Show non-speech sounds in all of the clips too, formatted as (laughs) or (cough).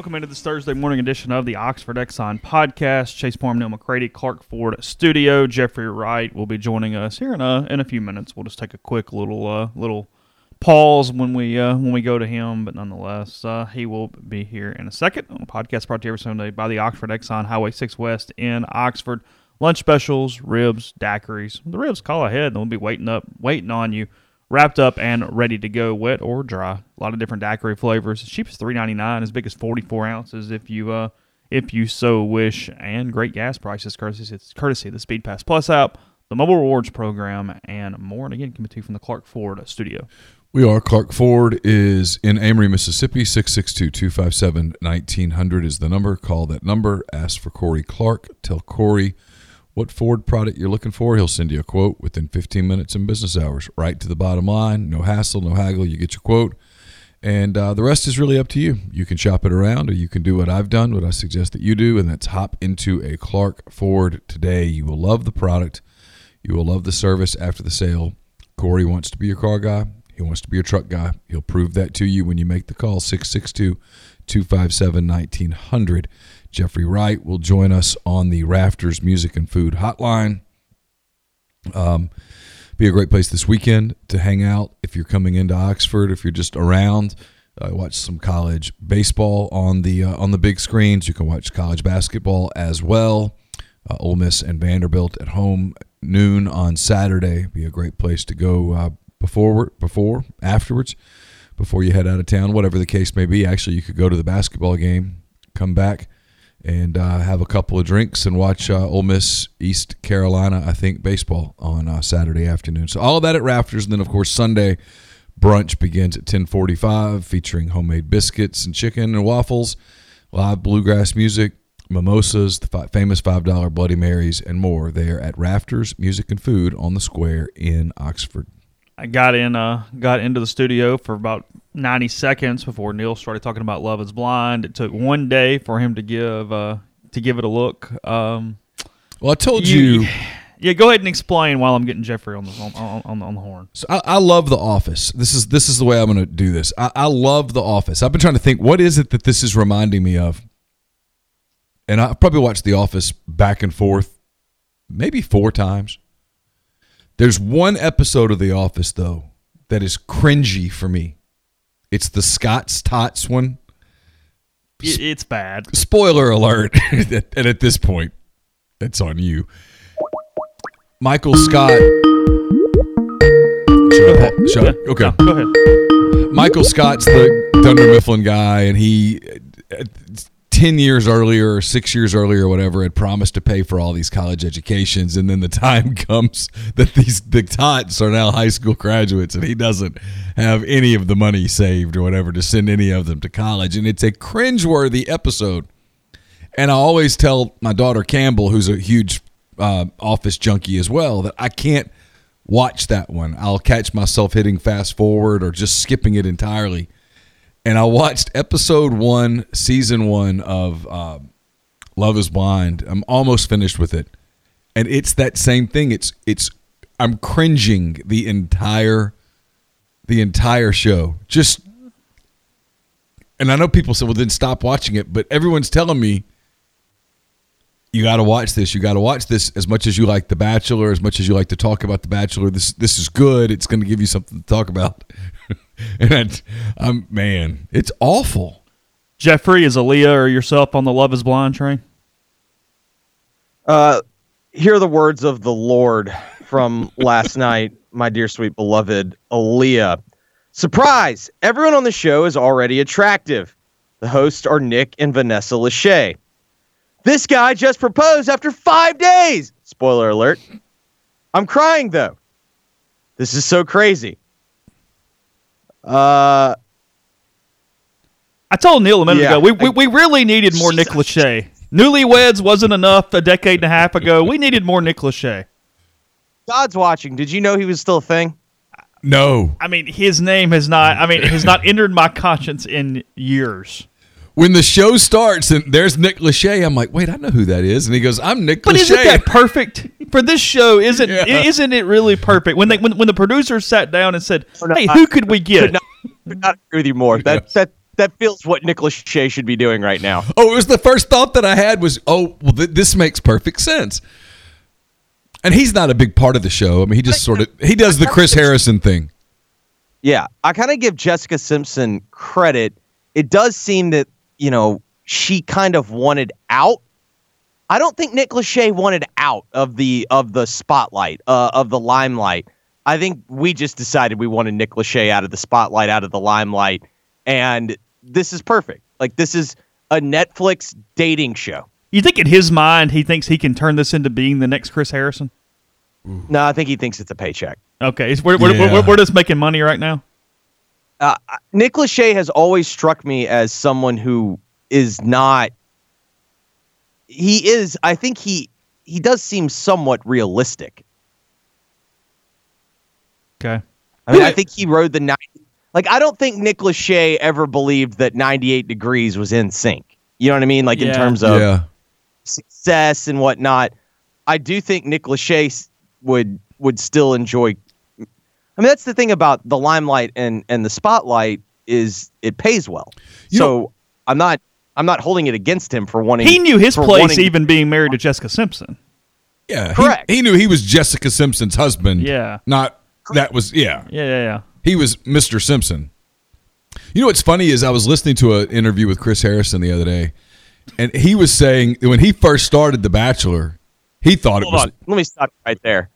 Welcome into this Thursday morning edition of the Oxford Exxon podcast. Chase Parham, Neal McCready, Clark Ford Studio. Jeffrey Wright will be joining us here in a in a few minutes. We'll just take a quick little uh, little pause when we uh, when we go to him, but nonetheless, uh, he will be here in a second on a podcast brought to you every Sunday by the Oxford Exxon Highway Six West in Oxford. Lunch specials, ribs, daiquiris. The ribs call ahead, and we'll be waiting up waiting on you wrapped up and ready to go, wet or dry. A lot of different daiquiri flavors. Cheap as three ninety nine, as big as forty four ounces if you uh if you so wish, and great gas prices courtesy it's courtesy of the Speed Pass Plus app, the mobile rewards program, and more. And again, coming to you from the Clark Ford studio. We are. Clark Ford is in Amory, Mississippi. 662-257-1900 is the number. Call that number. Ask for Corey Clark. Tell Corey what Ford product you're looking for. He'll send you a quote within 15 minutes in business hours. Right to the bottom line. No hassle, no haggle. You get your quote. And uh, the rest is really up to you. You can shop it around or you can do what I've done, what I suggest that you do, and that's hop into a Clark Ford today. You will love the product. You will love the service after the sale. Corey wants to be your car guy. He wants to be your truck guy. He'll prove that to you when you make the call 662 257 1900. Jeffrey Wright will join us on the Rafters Music and Food Hotline. Um, be a great place this weekend to hang out if you're coming into Oxford. If you're just around, uh, watch some college baseball on the uh, on the big screens. You can watch college basketball as well. Uh, Ole Miss and Vanderbilt at home noon on Saturday. Be a great place to go uh, before before afterwards before you head out of town. Whatever the case may be. Actually, you could go to the basketball game, come back and uh, have a couple of drinks and watch uh, Ole Miss East Carolina, I think, baseball on uh, Saturday afternoon. So all of that at Rafters, and then of course Sunday brunch begins at 10:45, featuring homemade biscuits and chicken and waffles, live bluegrass music, mimosas, the fi- famous five dollar Bloody Marys, and more. There at Rafters Music and Food on the Square in Oxford. I got in uh got into the studio for about 90 seconds before Neal started talking about Love is Blind. It took one day for him to give uh to give it a look. Um Well, I told you Yeah, go ahead and explain while I'm getting Jeffrey on the on, on, on, the, on the horn. So I, I love The Office. This is this is the way I'm going to do this. I, I love The Office. I've been trying to think what is it that this is reminding me of, and I probably watched The Office back and forth, maybe four times. There's one episode of The Office though that is cringy for me. It's the Scott's Tots one. It, it's bad. Spoiler alert! (laughs) and at this point, it's on you. Michael Scott. Shut up. Shut up. Okay. No, go ahead. Michael Scott's the Dunder Mifflin guy, and he uh, uh, ten years earlier, or six years earlier, or whatever, had promised to pay for all these college educations, and then the (laughs) time comes that these the tots are now high school graduates, and he doesn't have any of the money saved or whatever to send any of them to college, and it's a cringeworthy episode. And I always tell my daughter Campbell, who's a huge uh, office junkie as well, that I can't watch that one. I'll catch myself hitting fast forward or just skipping it entirely. And I watched episode one, season one of uh, Love Is Blind. I'm almost finished with it, and it's that same thing. It's it's I'm cringing the entire the entire show. Just and I know people say, "Well, then stop watching it," but everyone's telling me you got to watch this. You got to watch this as much as you like The Bachelor, as much as you like to talk about The Bachelor. This this is good. It's going to give you something to talk about. (laughs) and I'm man, it's awful. Jeffrey, is Aaliyah or yourself on the Love is Blind train? Uh, hear the words of the Lord from last (laughs) night, my dear sweet beloved Aaliyah. Surprise! Everyone on the show is already attractive. The hosts are Nick and Vanessa Lachey. This guy just proposed after five days. Spoiler alert. I'm crying though. This is so crazy. Uh, I told Neal a minute Yeah, ago we, we I- we really needed more Nick (laughs) Lachey. Newlyweds wasn't enough a decade and a half ago. We needed more Nick Lachey. God's watching. Did you know he was still a thing? No. I mean, his name has not. I mean, has not entered my conscience in years. When the show starts and there's Nick Lachey, I'm like, wait, I know who that is. And he goes, I'm Nick But Lachey. isn't that perfect for this show? Isn't (laughs) Yeah. isn't it really perfect when they when, when the producers sat down and said, oh, "Hey, who could we get?" Could not, could not agree with you more. (laughs) That Yes. that that feels what Nick Lachey should be doing right now. Oh, it was the first thought that I had was, oh, well, th- this makes perfect sense. And he's not a big part of the show. I mean, he just sort of he does the Chris Harrison thing. Yeah, I kind of give Jessica Simpson credit. It does seem that you know she kind of wanted out. I don't think Nick Lachey wanted out of the of the spotlight uh, of the limelight. I think we just decided we wanted Nick Lachey out of the spotlight, out of the limelight, and this is perfect. Like this is a Netflix dating show. You think in his mind he thinks he can turn this into being the next Chris Harrison? No, I think he thinks it's a paycheck. Okay, we're, we're, Yeah. we're, we're just making money right now. Uh, Nick Lachey has always struck me as someone who is not. He is. I think he he does seem somewhat realistic. Okay, I mean, I think he rode the 90. Like, I don't think Nick Lachey ever believed that 98 Degrees was NSYNC. You know what I mean? Like, in terms of yeah. success and whatnot. I do think Nick Lachey would would still enjoy. I mean, that's the thing about the limelight and and the spotlight is it pays well. You so I'm not I'm not holding it against him for wanting. he knew his place wanting- even being married to Jessica Simpson. Yeah. he- Correct. He, knew he was Jessica Simpson's husband. Yeah. Not that was yeah. Yeah, yeah, yeah. He was Mr. Simpson. You know what's funny is I was listening to an interview with Chris Harrison the other day, and he was saying when he first started The Bachelor, he thought Hold it was on, let me stop right there.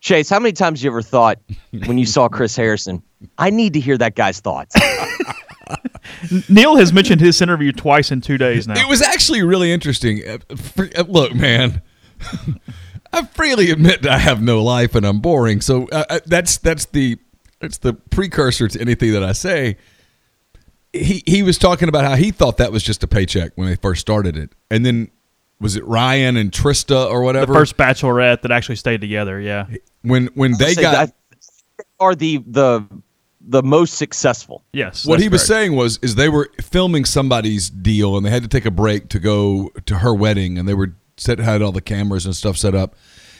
Chase, how many times you ever thought when you saw Chris Harrison, I need to hear that guy's thoughts? (laughs) Neal has mentioned his interview twice in two days now. It was actually really interesting. Uh, fr- uh, Look, man, (laughs) I freely admit I have no life and I'm boring. So uh, uh, that's that's the that's the precursor to anything that I say. He he was talking about how he thought that was just a paycheck when they first started it, and then was it Ryan and Trista or whatever? the first Bachelorette that actually stayed together. Yeah, when when they got that are the the the most successful. yes. what that's he was saying was is they were filming somebody's deal and they had to take a break to go to her wedding and they were set had all the cameras and stuff set up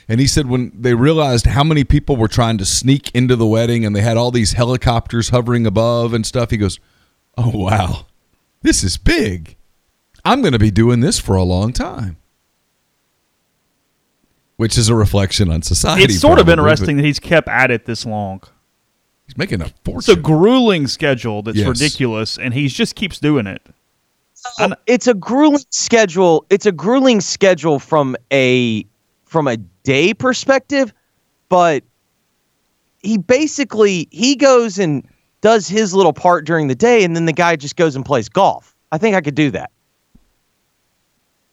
and he said when they realized how many people were trying to sneak into the wedding and they had all these helicopters hovering above and stuff he goes oh wow this is big i'm going to be doing this for a long time which is a reflection on society It's sort of probably, but interesting that he's kept at it this long. he's making a fortune. It's a grueling schedule that's Yes. ridiculous, and he just keeps doing it. And- It's a grueling schedule. It's a grueling schedule from a from a day perspective, but he basically he goes and does his little part during the day and then the guy just goes and plays golf. I think I could do that.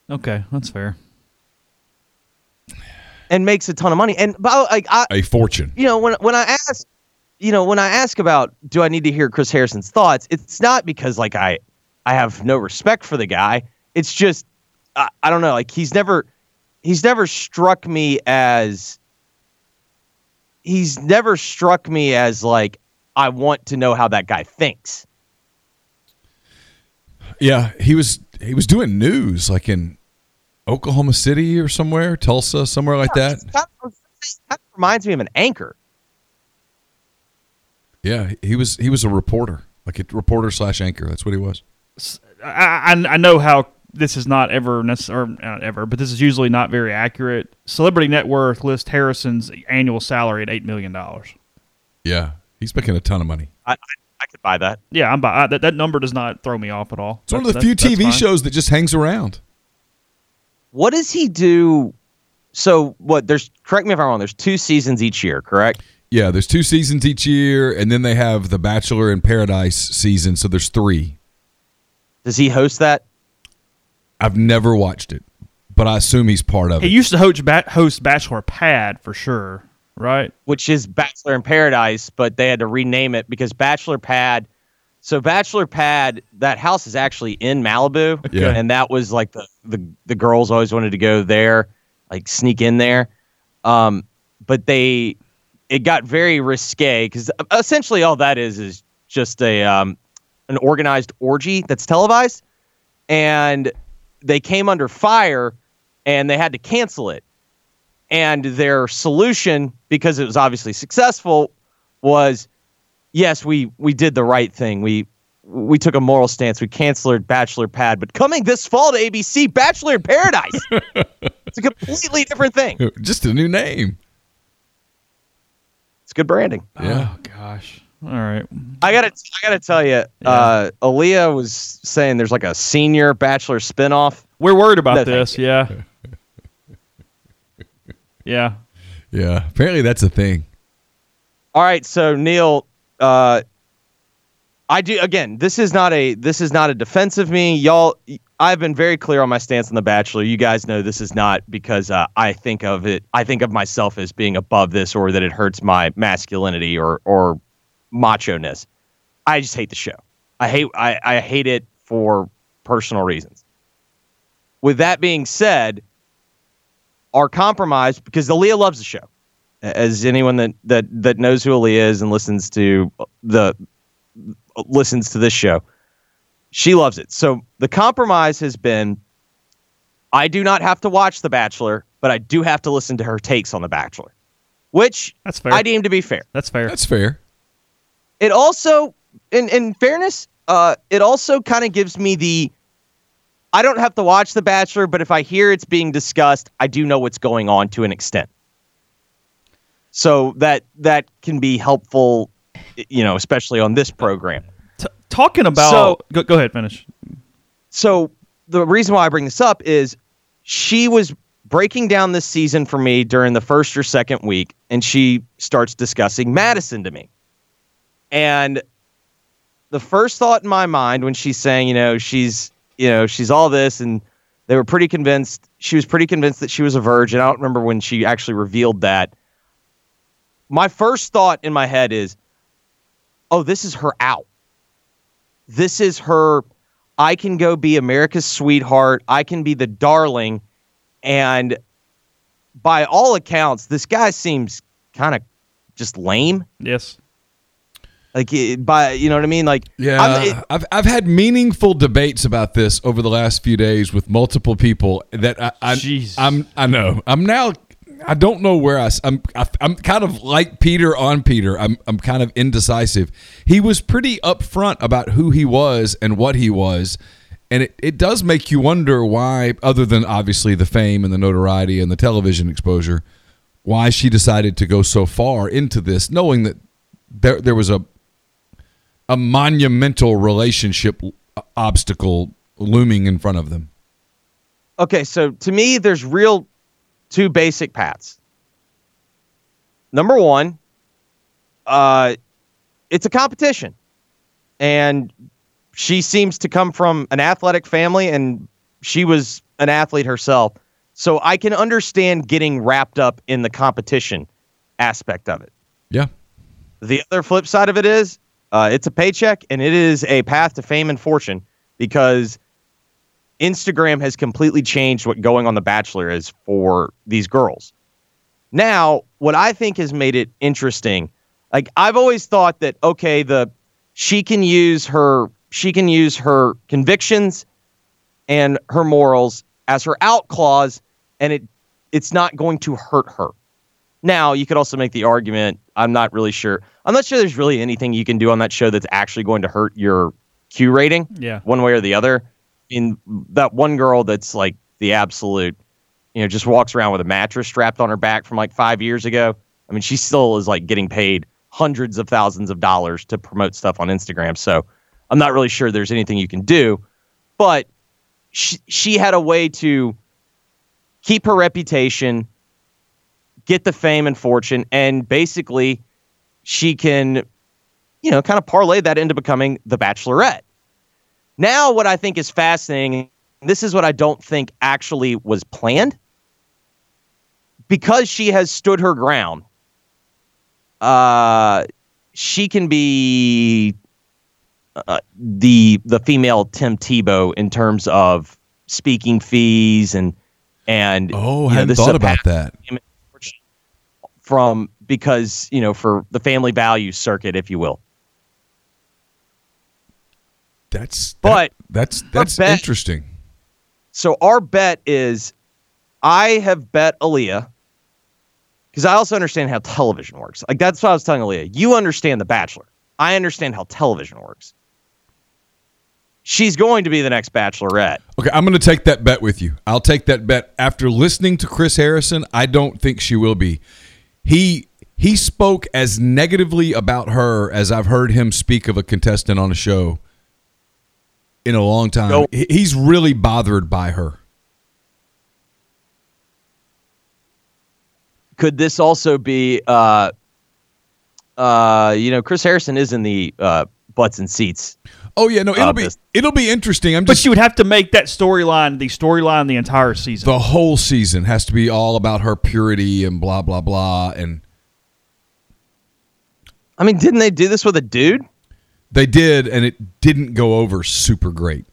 Okay, that's fair. And makes a ton of money. And but oh, like I a fortune you know when when I ask you know when I ask about do I need to hear Chris Harrison's thoughts, it's not because like I I have no respect for the guy. It's just I, I don't know, like he's never he's never struck me as he's never struck me as like I want to know how that guy thinks. Yeah, he was he was doing news like in Oklahoma City or somewhere, Tulsa, somewhere like that. Kind of, reminds me of an anchor. Yeah, he was he was a reporter, like a reporter slash anchor. That's what he was. I, I, I know how this is not ever necessary, not ever, but this is usually not very accurate. Celebrity Net Worth lists Harrison's annual salary at eight million dollars. Yeah, he's making a ton of money. I, I, I could buy that. Yeah, I'm by, I, that. That number does not throw me off at all. It's one of the That's- few TV shows that just hangs around. What does he do? So what? There's correct me if I'm wrong. There's two seasons each year, correct? Yeah, there's two seasons each year, and then they have the Bachelor in Paradise season. So there's three. Does he host that? I've never watched it, but I assume he's part of He it. He used to host, ba- host Bachelor Pad for sure, right? which is Bachelor in Paradise, but they had to rename it because Bachelor Pad So Bachelor Pad, that house is actually in Malibu, Yeah. and that was like the the the girls always wanted to go there, like sneak in there. Um, but they it got very risque because essentially all that is is just a um, an organized orgy that's televised, and they came under fire, and they had to cancel it. And their solution, because it was obviously successful, was yes, we we did the right thing. We we took a moral stance. We canceled Bachelor Pad, but coming this fall to ABC, Bachelor in Paradise. (laughs) it's a completely different thing. Just a new name. It's good branding. Yeah. Oh gosh. All right. I gotta I gotta tell you, uh, Aaliyah was saying there's like a senior Bachelor spinoff. We're worried about No, this. Yeah. (laughs) yeah. Yeah. Apparently that's a thing. All right, so Neal, uh, I do again. This is not a this is not a defense of me, y'all. I've been very clear on my stance on The Bachelor. You guys know this is not because uh, I think of it. I think of myself as being above this, or that it hurts my masculinity or or macho ness. I just hate the show. I hate I, I hate it for personal reasons. With that being said, our compromised because Aaliyah loves the show as anyone that that that knows who Aaliyah is and listens to the listens to this show, she loves it. So the compromise has been I do not have to watch The Bachelor, but I do have to listen to her takes on The Bachelor, which That's fair. I deem to be fair. That's fair. That's fair. It also, in in fairness, uh, it also kind of gives me the I don't have to watch The Bachelor, but if I hear it's being discussed, I do know what's going on to an extent. So that that can be helpful, you know, especially on this program. T- talking about. So- go, go ahead. Finish. So the reason why I bring this up is she was breaking down this season for me during the first or second week, and she starts discussing Madison to me. And the first thought in my mind when she's saying, you know, she's, you know, she's all this, and they were pretty convinced, she was pretty convinced that she was a virgin. I don't remember when she actually revealed that. My first thought in my head is, oh, this is her out. This is her. I can go be America's sweetheart. I can be the darling. And by all accounts, this guy seems kind of just lame. Yes. Like, by you know what I mean? Like, Yeah, I'm- it- I've I've had meaningful debates about this over the last few days with multiple people that I, I I'm I know I'm now I don't know where I am I, I'm kind of like Peter on Peter I'm I'm kind of indecisive. He was pretty upfront about who he was and what he was. And it, it does make you wonder why, other than obviously the fame and the notoriety and the television exposure, why she decided to go so far into this, knowing that there there was a a monumental relationship obstacle looming in front of them. okay, so to me, there's real two basic paths. Number one, uh, it's a competition, and she seems to come from an athletic family, and she was an athlete herself. So I can understand getting wrapped up in the competition aspect of it. Yeah. The other flip side of it is uh, it's a paycheck and it is a path to fame and fortune because Instagram has completely changed what going on The Bachelor is for these girls. Now, what I think has made it interesting, like I've always thought that okay, the she can use her she can use her convictions and her morals as her out clause, and it it's not going to hurt her. Now, you could also make the argument. I'm not really sure. I'm not sure there's really anything you can do on that show that's actually going to hurt your Q rating, Yeah. one way or the other. In that one girl that's like the absolute, you know, just walks around with a mattress strapped on her back from like five years ago. I mean, she still is like getting paid hundreds of thousands of dollars to promote stuff on Instagram. So I'm not really sure there's anything you can do. But she, she had a way to keep her reputation, get the fame and fortune, and basically she can, you know, kind of parlay that into becoming the bachelorette. Now, what I think is fascinating, this is what I don't think actually was planned. Because she has stood her ground, uh, she can be uh, the the female Tim Tebow in terms of speaking fees and and Oh, you I know, hadn't this thought about that. From because you know for the family value circuit, if you will. That's But that- that's that's bet- interesting. So our bet is, I have bet Aaliyah because I also understand how television works. Like that's what I was telling Aaliyah. You understand The Bachelor. I understand how television works. She's going to be the next Bachelorette. Okay, I'm going to take that bet with you. I'll take that bet after listening to Chris Harrison. I don't think she will be. He he spoke as negatively about her as I've heard him speak of a contestant on a show in a long time. Nope. He's really bothered by her. Could this also be, uh, uh, you know, Chris Harrison is in the uh, butts and seats. Oh yeah, no, it'll Uh, be this- it'll be interesting. I'm But just you would have to make that storyline the storyline the entire season. the whole season has to be all about her purity and blah blah blah and I mean, didn't they do this with a dude? they did and it didn't go over super great.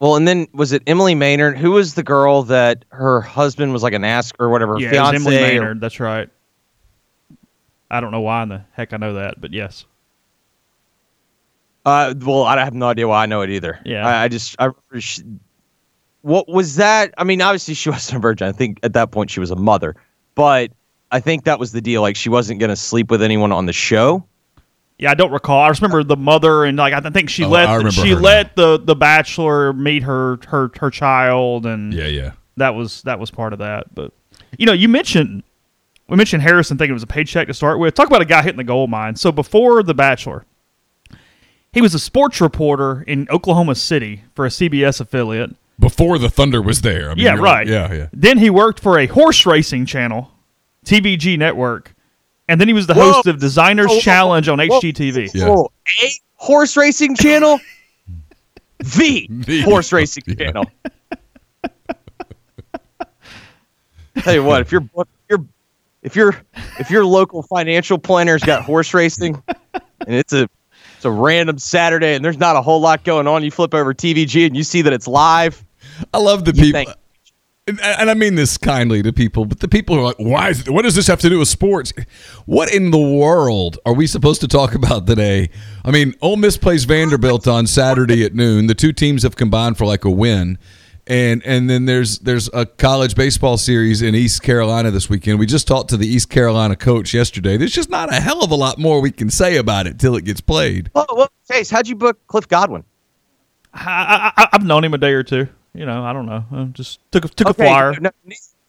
Well, and then was it Emily Maynard? Who was the girl that her husband was like an ask or whatever? yeah, it was fiance Emily or- Maynard. That's right. I don't know why in the heck I know that, but yes. Uh, well, I have no idea why I know it either. Yeah. I, I just, I, she, what was that? I mean, obviously she (laughs) wasn't a virgin. I think at that point she was a mother, but I think that was the deal. Like she wasn't going to sleep with anyone on the show. Yeah, I don't recall. I just remember the mother and like I think she Oh, let she her now. let the the bachelor meet her her her child and Yeah, yeah. that was that was part of that. But you know, you mentioned we mentioned Harrison thinking it was a paycheck to start with. Talk about a guy hitting the gold mine. So before the Bachelor, he was a sports reporter in Oklahoma City for a CBS affiliate. Before the Thunder was there. I mean, yeah, you're right. Yeah, yeah. Then he worked for a horse racing channel, TVG network, and then he was the Whoa. host of Designers Whoa, whoa, Challenge on whoa. HGTV. Yeah. Oh, a horse racing channel? (laughs) the, (laughs) The. horse racing Yeah. channel. Tell you what, if your your if your if your local financial planner's got horse racing and it's a it's a random Saturday and there's not a whole lot going on, you flip over TVG and you see that it's live. I love the You people. think- And, and I mean this kindly to people, but the people who are like, "Why? Is, what does this have to do with sports? What in the world are we supposed to talk about today?" I mean, Ole Miss plays Vanderbilt on Saturday at noon. The two teams have combined for like a win, and and then there's there's a college baseball series in East Carolina this weekend. We just talked to the East Carolina coach yesterday. There's just not a hell of a lot more we can say about it till it gets played. Oh, well, Chase, how'd you book Cliff Godwin? I, I, I've known him a day or two. You know, I don't know. I just took a, took a flyer. no,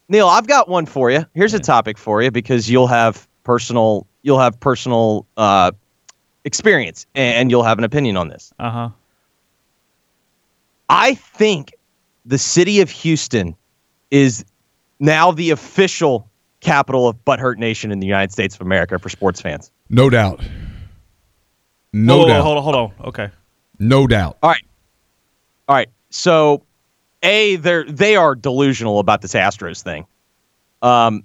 Neal, I've got one for you. Here's a topic for you because you'll have personal you'll have personal uh, experience and you'll have an opinion on this. Uh huh. I think the city of Houston is now the official capital of Butthurt Nation in the United States of America for sports fans. No doubt. No Whoa, whoa, doubt. Hold on, hold on. Okay. No doubt. All right. All right. So, A, they're they are delusional about this Astros thing. Um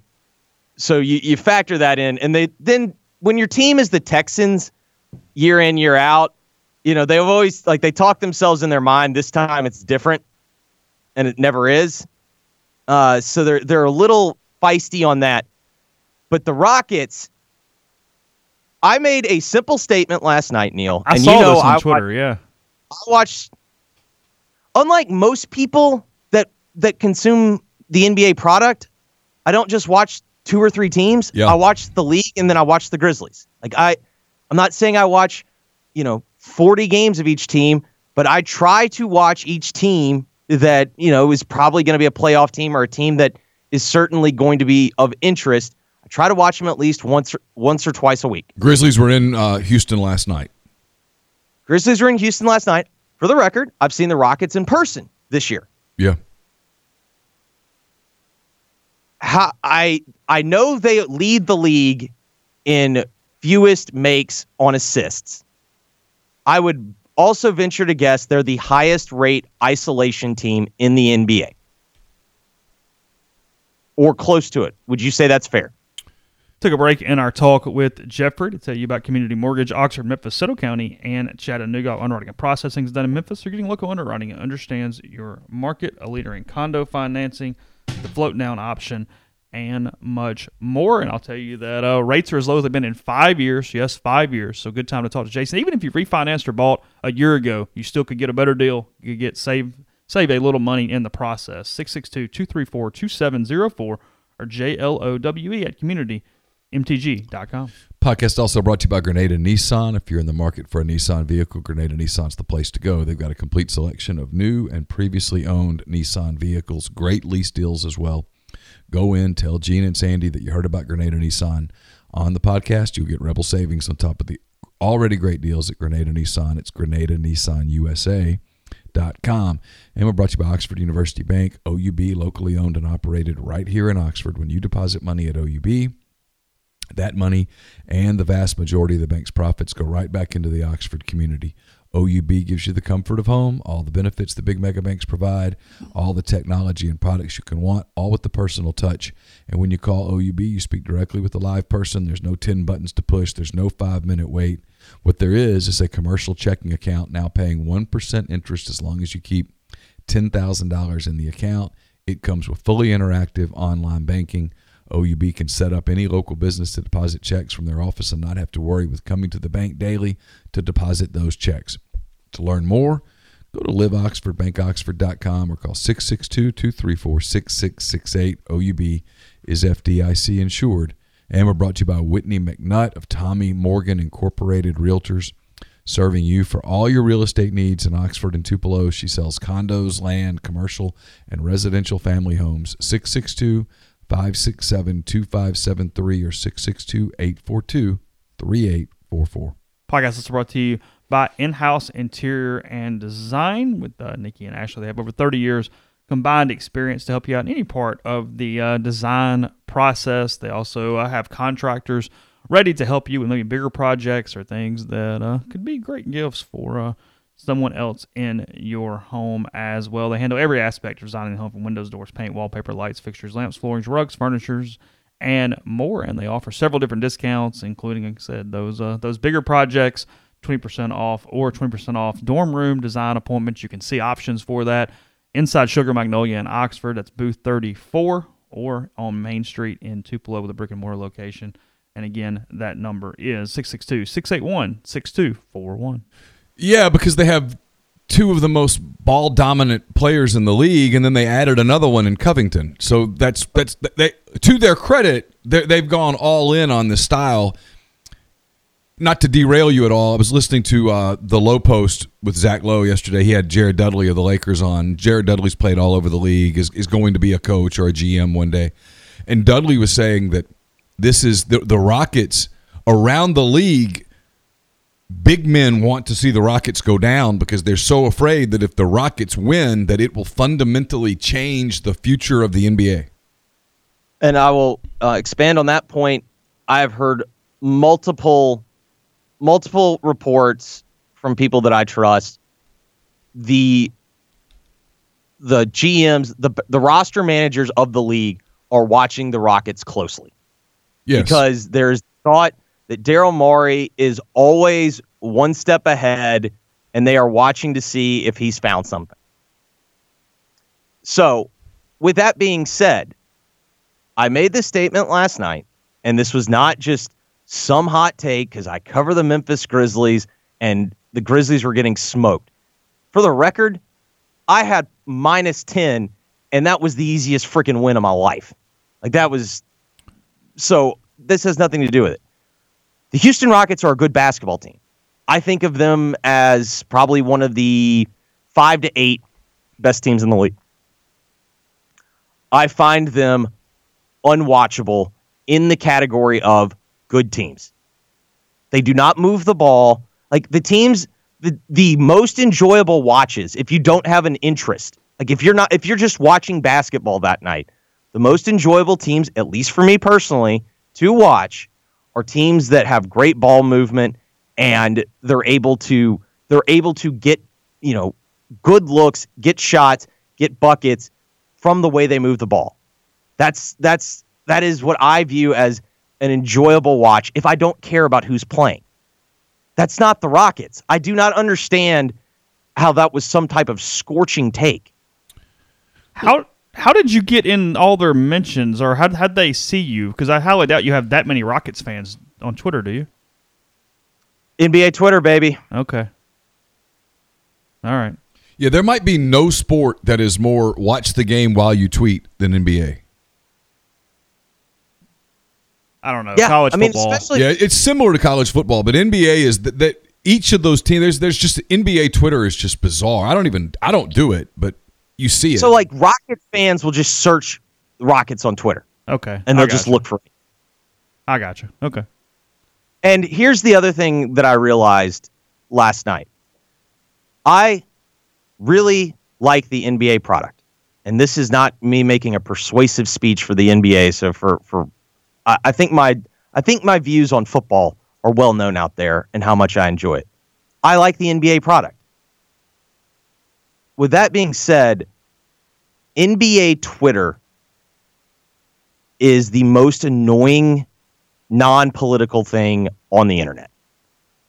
so you, you factor that in and they then when your team is the Texans year in, year out, you know, they've always like they talk themselves in their mind, this time it's different. And it never is. Uh so they're they're a little feisty on that. But the Rockets I made a simple statement last night, Neal. I and saw you know this on I- Twitter. yeah. I watch unlike most people that that consume the NBA product, I don't just watch two or three teams. Yeah. I watch the league and then I watch the Grizzlies. Like I I'm not saying I watch, you know, 40 games of each team, but I try to watch each team that, you know, is probably going to be a playoff team or a team that is certainly going to be of interest. I try to watch them at least once once or twice a week. Grizzlies were in uh, Houston last night. Grizzlies were in Houston last night. For the record, I've seen the Rockets in person this year. Yeah. How, I I know they lead the league in fewest makes on assists. I would also venture to guess they're the highest rate isolation team in the NBA. Or close to it. Would you say that's fair? Took a break in our talk with Jeffrey to tell you about community mortgage, Oxford, Memphis, Settle County, and Chattanooga. Underwriting and processing is done in Memphis. You're getting local underwriting and understands your market, a leader in condo financing, the float down option, and much more. And I'll tell you that uh, rates are as low as they've been in five years. Yes, five years. So good time to talk to Jason. Even if you refinanced or bought a year ago, you still could get a better deal. You could get save save a little money in the process. 662-234-2704 or J-L-O-W-E at communitymtg.com. Podcast also brought to you by Grenada Nissan. If you're in the market for a Nissan vehicle, Grenada Nissan's the place to go. They've got a complete selection of new and previously owned Nissan vehicles, great lease deals as well. Go in, tell Gene and Sandy that you heard about Grenada Nissan on the podcast. You'll get Rebel savings on top of the already great deals at Grenada Nissan. It's Grenada Nissan USA. Com. And we're brought to you by Oxford University Bank, OUB, locally owned and operated right here in Oxford. When you deposit money at OUB, that money and the vast majority of the bank's profits go right back into the Oxford community. OUB gives you the comfort of home, all the benefits the big mega banks provide, all the technology and products you can want, all with the personal touch. And when you call OUB, you speak directly with a live person. There's no 10 buttons to push, there's no five minute wait. What there is is a commercial checking account now paying 1% interest as long as you keep $10,000 in the account. It comes with fully interactive online banking. OUB can set up any local business to deposit checks from their office and not have to worry with coming to the bank daily to deposit those checks. To learn more, go to liveoxfordbankoxford.com or call 662-234-6668. OUB is FDIC insured. And we're brought to you by Whitney McNutt of Tommy Morgan Incorporated Realtors, serving you for all your real estate needs in Oxford and Tupelo. She sells condos, land, commercial, and residential family homes. 662 567 2573 or 662 842 3844. Podcast is brought to you by In House Interior and Design with uh, Nikki and Ashley. They have over 30 years combined experience to help you out in any part of the uh, design process. They also uh, have contractors ready to help you with maybe bigger projects or things that uh, could be great gifts for uh, someone else in your home as well. They handle every aspect of designing the home from windows, doors, paint, wallpaper, lights, fixtures, lamps, floorings, rugs, furnitures, and more. And they offer several different discounts, including, like I said, those uh, those bigger projects. 20% off or 20% off dorm room design appointments. You can see options for that inside Sugar Magnolia in Oxford. That's booth 34 or on Main Street in Tupelo with a brick and mortar location. And again, that number is 662 681 6241. Yeah, because they have two of the most ball dominant players in the league, and then they added another one in Covington. So that's that's they to their credit, they've gone all in on the style not to derail you at all, I was listening to uh, the Low Post with Zach Lowe yesterday. He had Jared Dudley of the Lakers on. Jared Dudley's played all over the league, is, is going to be a coach or a GM one day. And Dudley was saying that this is the, the Rockets around the league. Big men want to see the Rockets go down because they're so afraid that if the Rockets win, that it will fundamentally change the future of the NBA. And I will uh, expand on that point. I have heard multiple multiple reports from people that I trust. The the GMs, the the roster managers of the league are watching the Rockets closely. Yes. Because there's thought that Daryl Morey is always one step ahead and they are watching to see if he's found something. So, with that being said, I made this statement last night, and this was not just some hot take because I cover the Memphis Grizzlies and the Grizzlies were getting smoked. For the record, I had minus 10, and that was the easiest freaking win of my life. Like, that was so this has nothing to do with it. The Houston Rockets are a good basketball team. I think of them as probably one of the five to eight best teams in the league. I find them unwatchable in the category of good teams. They do not move the ball. Like the teams, the, the most enjoyable watches, if you don't have an interest, like if you're not, if you're just watching basketball that night, the most enjoyable teams, at least for me personally, to watch are teams that have great ball movement and they're able to, they're able to get, you know, good looks, get shots, get buckets from the way they move the ball. That's, that's, that is what I view as an enjoyable watch if I don't care about who's playing. That's not the Rockets. I do not understand how that was some type of scorching take. How how did you get in all their mentions, or how how'd they see you? Because I highly doubt you have that many Rockets fans on Twitter, do you? NBA Twitter, baby. Okay. All right. Yeah, there might be no sport that is more watch the game while you tweet than NBA. I don't know. Yeah, College I mean, football. especially Yeah, it's similar to college football, but NBA is that, that each of those teams. There's there's just NBA Twitter is just bizarre. I don't even I don't do it, but you see it. so like Rockets fans will just search Rockets on Twitter okay. and they'll just you. look for it. I got you. Okay. And here's the other thing that I realized last night. I really like the NBA product. And this is not me making a persuasive speech for the NBA. So for for I, I think my I think my views on football are well known out there and how much I enjoy it. I like the NBA product. With that being said, NBA Twitter is the most annoying non-political thing on the internet.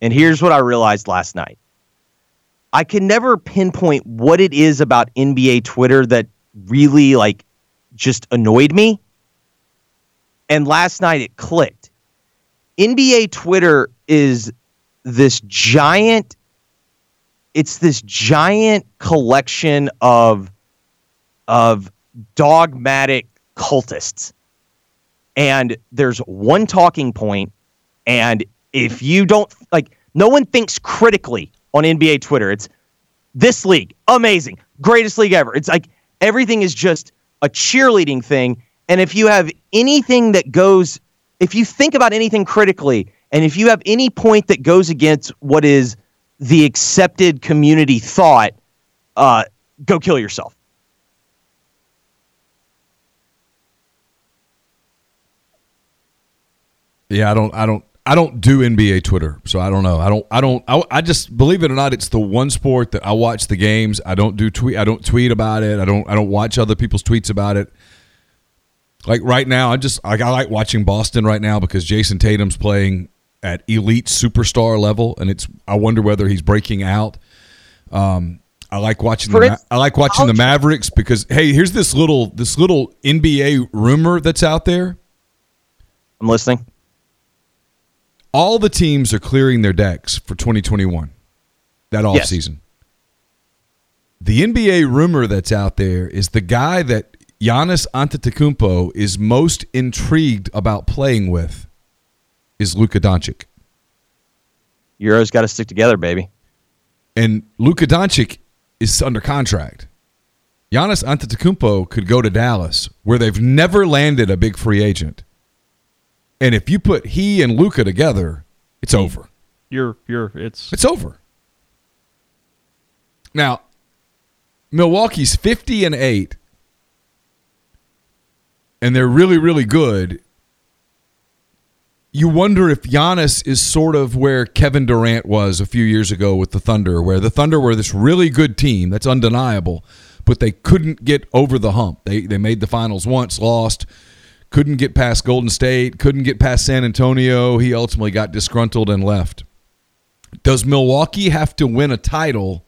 And here's what I realized last night. I can never pinpoint what it is about NBA Twitter that really like just annoyed me. And last night it clicked. NBA Twitter is this giant it's this giant collection of of dogmatic cultists. And there's one talking point and if you don't like no one thinks critically on NBA Twitter. It's this league amazing greatest league ever. It's like everything is just a cheerleading thing and if you have anything that goes if you think about anything critically and if you have any point that goes against what is the accepted community thought uh, go kill yourself Yeah, I don't, I don't, I don't do NBA Twitter, so I don't know. I don't, I don't, I, I just believe it or not, it's the one sport that I watch the games. I don't do tweet, I don't tweet about it. I don't, I don't watch other people's tweets about it. Like right now, I just, like, I like watching Boston right now because Jayson Tatum's playing at elite superstar level, and it's, I wonder whether he's breaking out. Um, I like watching For the, Ma- ins- I like watching the I'll- Mavericks because hey, here's this little, this little NBA rumor that's out there. i'm listening all the teams are clearing their decks for 2021 that off Yes. season the nba rumor that's out there is the guy that Giannis Antetokounmpo is most intrigued about playing with is Luka Doncic euros got to stick together baby and Luka Doncic is under contract Giannis Antetokounmpo could go to Dallas where they've never landed a big free agent and if you put he and Luka together it's over You're you're it's It's over. Now, Milwaukee's 50 and 8 and they're really really good. You wonder if Giannis is sort of where Kevin Durant was a few years ago with the Thunder, where the Thunder were this really good team, that's undeniable, but they couldn't get over the hump. They they made the finals once, lost, couldn't get past Golden State, couldn't get past San Antonio. He ultimately got disgruntled and left. Does Milwaukee have to win a title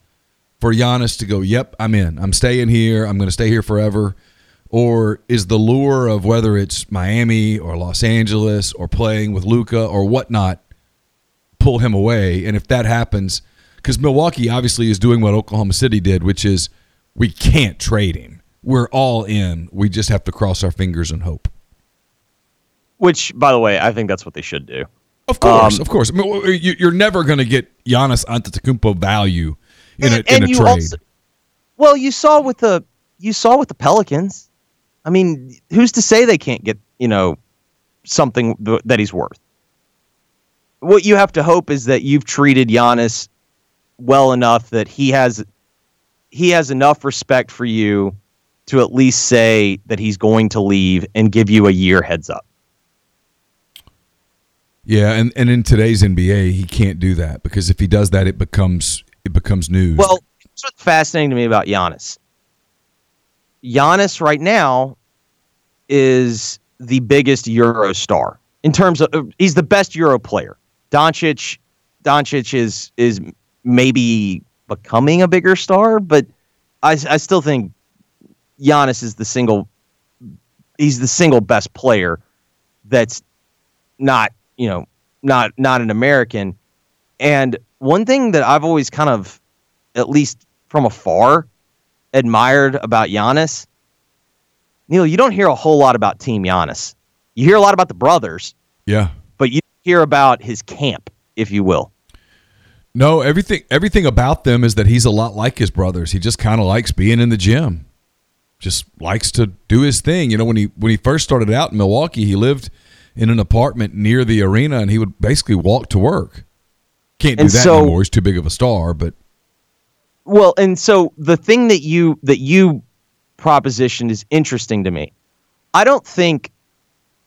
for Giannis to go, yep, I'm in. I'm staying here. I'm going to stay here forever? Or is the lure of whether it's Miami or Los Angeles or playing with Luka or whatnot pull him away? And if that happens, because Milwaukee obviously is doing what Oklahoma City did, which is we can't trade him. We're all in. We just have to cross our fingers and hope. which by the way i think that's what they should do Of course, Um, of course. I mean, you- you're never going to get Giannis Antetokounmpo value in a, And- in a trade. also- well you saw with the you saw with the pelicans i mean who's to say they can't get you know something that he's worth what you have to hope is that you've treated Giannis well enough that he has he has enough respect for you to at least say that he's going to leave and give you a year heads up Yeah, and, and in today's NBA, he can't do that because if he does that, it becomes it becomes news. Well, here's what's fascinating to me about Giannis. Giannis right now is the biggest Euro star in terms of he's the best Euro player. Doncic, Doncic is is maybe becoming a bigger star, but I I still think Giannis is the single he's the single best player that's not you know not not an American. And one thing that I've always kind of, at least from afar, admired about Giannis, Neal, you don't hear a whole lot about Team Giannis. You hear a lot about the brothers. Yeah. But you hear about his camp, if you will. No, everything everything about them is that he's a lot like his brothers. He just kind of likes being in the gym. Just likes to do his thing. You know, when he when he first started out in Milwaukee, he lived in an apartment near the arena and he would basically walk to work. Can't do And that so- anymore. He's too big of a star, but Well, and so the thing that you that you propositioned is interesting to me. I don't think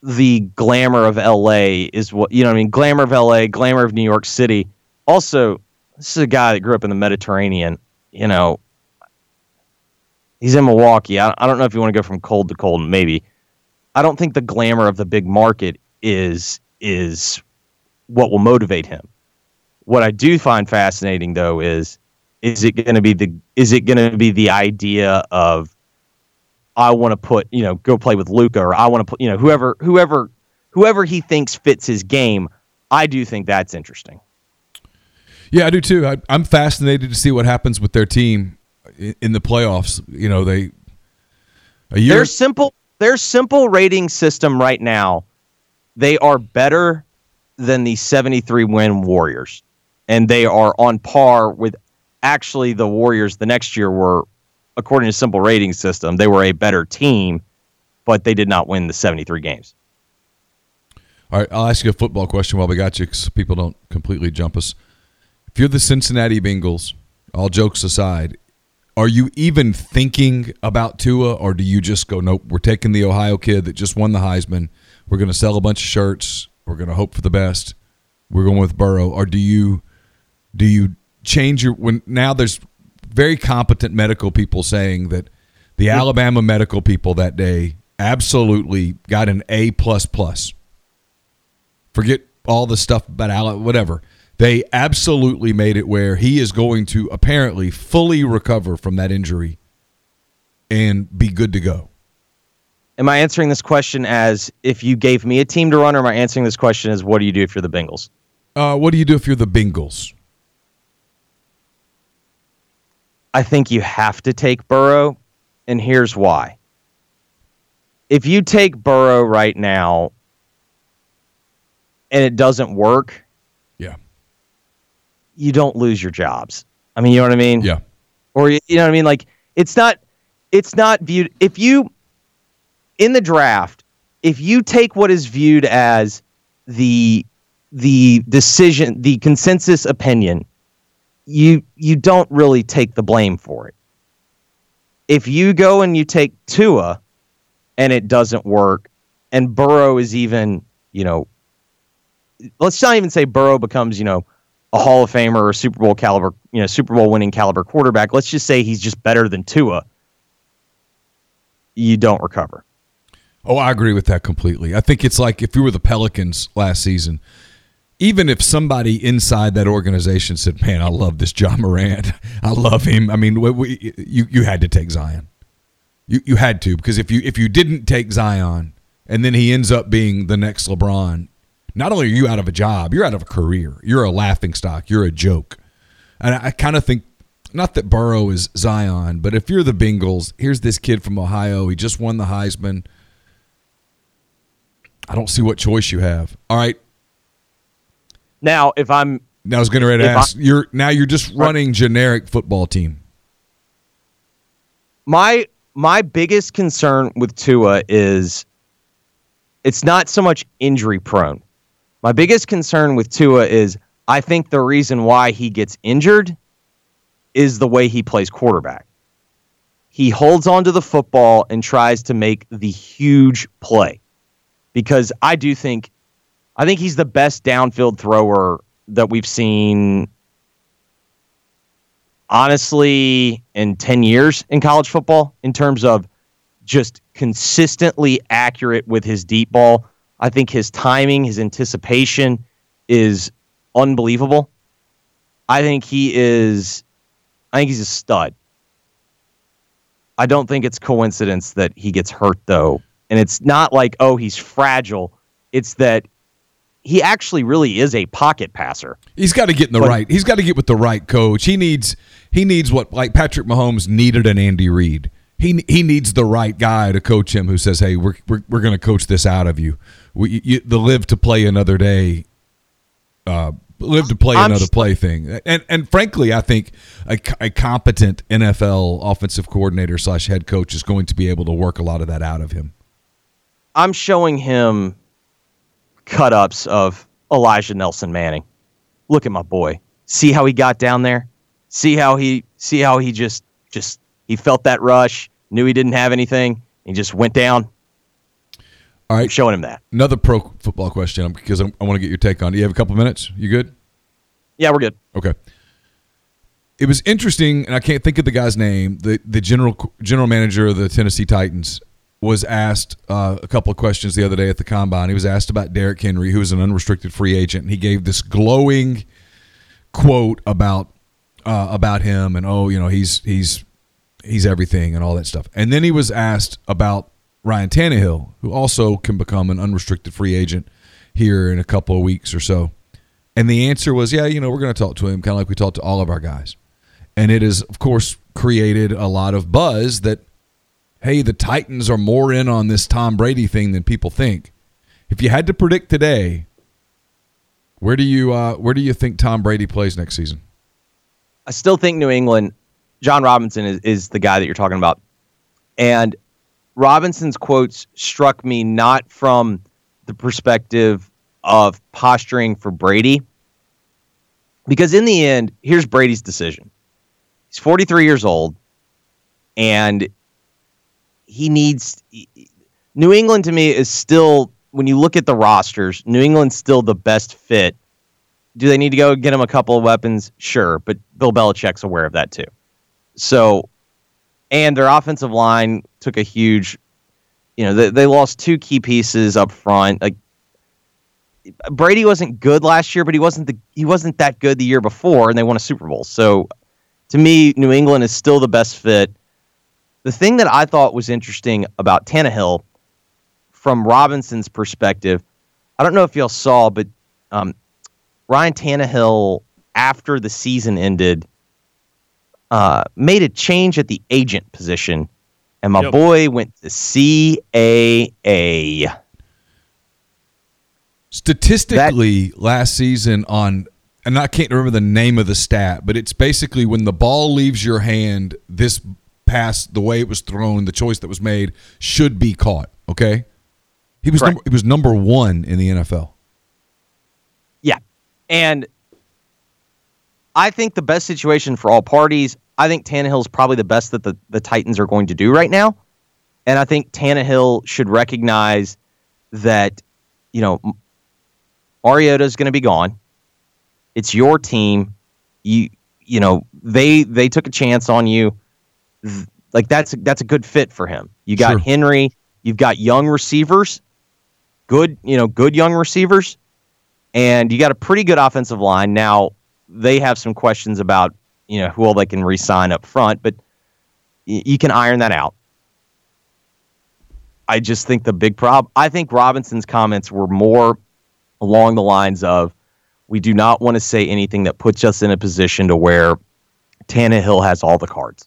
the glamour of LA is what you know. what I mean, glamour of LA, glamour of New York City. Also, this is a guy that grew up in the Mediterranean. You know, he's in Milwaukee. I, I don't know if you want to go from cold to cold. Maybe I don't think the glamour of the big market is is what will motivate him. What I do find fascinating though is is it going to be the is it going to be the idea of I want to put you know go play with Luka or I want to put you know whoever whoever whoever he thinks fits his game. I do think that's interesting. Yeah, I do too. I, I'm fascinated to see what happens with their team in, in the playoffs. You know, they a year. Their simple their simple rating system right now, they are better than the 73 win Warriors. And they are on par with actually the Warriors the next year were according to simple rating system, they were a better team, but they did not win the 73 games. All right, I'll ask you a football question while we got you, because people don't completely jump us. If you're the Cincinnati Bengals, all jokes aside, are you even thinking about Tua, or do you just go, nope, we're taking the Ohio kid that just won the Heisman. We're going to sell a bunch of shirts. We're going to hope for the best. We're going with Burrow, or do you do you change your when now there's very competent medical people saying that the Alabama medical people that day absolutely got an A plus plus. Forget all the stuff about Alabama, whatever. They absolutely made it where he is going to apparently fully recover from that injury and be good to go. Am I answering this question as if you gave me a team to run, or am I answering this question as what do you do if you're the Bengals? Uh, what do you do if you're the Bengals? I think you have to take Burrow, and here's why. If you take Burrow right now and it doesn't work, Yeah. you don't lose your jobs. I mean, you know what I mean? Yeah. Or you you know what I mean? Like it's not it's not viewed if you in the draft, if you take what is viewed as the the decision, the consensus opinion, you you don't really take the blame for it. If you go and you take Tua and it doesn't work, and Burrow is even, you know, let's not even say Burrow becomes, you know, a Hall of Famer or Super Bowl caliber, you know, Super Bowl winning caliber quarterback. Let's just say he's just better than Tua. You don't recover. Oh, I agree with that completely. I think it's like if you were the Pelicans last season, even if somebody inside that organization said, "Man, I love this Ja Morant. I love him." I mean, we, we, you you had to take Zion. You you had to because if you if you didn't take Zion and then he ends up being the next LeBron, not only are you out of a job, you're out of a career. You're a laughing stock. You're a joke. And I, I kind of think not that Burrow is Zion, but if you're the Bengals, here's this kid from Ohio. He just won the Heisman. I don't see what choice you have. All right. Now, if I'm Now I was going to If I- ask. you're now you're just running generic football team. my my biggest concern with Tua is it's not so much injury prone. My biggest concern with Tua is I think the reason why he gets injured is the way he plays quarterback. He holds on to the football and tries to make the huge play. Because I do think I think he's the best downfield thrower that we've seen honestly in 10 years in college football in terms of just consistently accurate with his deep ball. I think his timing, his anticipation is unbelievable. I think he is I think he's a stud. I don't think it's coincidence that he gets hurt though. And it's not like, oh, he's fragile. It's that he actually really is a pocket passer. He's got to get in the But- right. He's got to get with the right coach. He needs he needs what like Patrick Mahomes needed an Andy Reid. He he needs the right guy to coach him who says, "Hey, we're we're, we're going to coach this out of you. We, you. The live to play another day uh, live to play I'm another play thing. And and frankly, I think a, a competent NFL offensive coordinator slash head coach is going to be able to work a lot of that out of him. I'm showing him cut ups of Elisha Nelson Manning. Look at my boy. See how he got down there? See how he see how he just just he felt that rush, knew he didn't have anything, he just went down. All right. I'm showing him that. another pro football question because I'm, I want to get your take on. Do You have a couple minutes. You good? Yeah, we're good. Okay. It was interesting, and I can't think of the guy's name. The the general general manager of the Tennessee Titans was asked uh, a couple of questions the other day at the combine. He was asked about Derrick Henry, who is an unrestricted free agent, and he gave this glowing quote about uh, about him, and oh, you know, he's he's he's everything and all that stuff. And then he was asked about Ryan Tannehill, who also can become an unrestricted free agent here in a couple of weeks or so. And the answer was, yeah, you know, we're going to talk to him kind of like we talked to all of our guys. And it has, of course, created a lot of buzz that, hey, the Titans are more in on this Tom Brady thing than people think. If you had to predict today, where do you uh, where do you think Tom Brady plays next season? I still think New England, Jon Robinson is, is the guy that you're talking about. And Robinson's quotes struck me not from the perspective of posturing for Brady, because in the end, here's Brady's decision. He's 43 years old, and he needs. New England to me is still, when you look at the rosters, New England's still the best fit do they need to go get him a couple of weapons? Sure, but Bill Belichick's aware of that too. So, and their offensive line took a huge, you know, they, they lost two key pieces up front. Like Brady wasn't good last year, but he wasn't the he wasn't that good the year before, and they won a Super Bowl. So, to me, New England is still the best fit. The thing that I thought was interesting about Tannehill, from Robinson's perspective, I don't know if y'all saw, but um, Ryan Tannehill, after the season ended, uh, made a change at the agent position, and my Yep. boy went to CAA. Statistically, last season on, and I can't remember the name of the stat, but it's basically when the ball leaves your hand, this pass, the way it was thrown, the choice that was made, should be caught. Okay, he was number, he was number one in the NFL. Yeah. And I think the best situation for all parties, I think Tannehill's probably the best that the, the Titans are going to do right now. And I think Tannehill should recognize that, you know, M- Mariota's going to be gone. It's your team. You you know, they they took a chance on you. Like that's that's a good fit for him. You got Sure. Henry, you've got young receivers, good, you know, good young receivers and you got a pretty good offensive line. Now they have some questions about you know who all they can re-sign up front, but y- you can iron that out. I just think the big problem. I think Robinson's comments were more along the lines of, "We do not want to say anything that puts us in a position to where Tannehill has all the cards."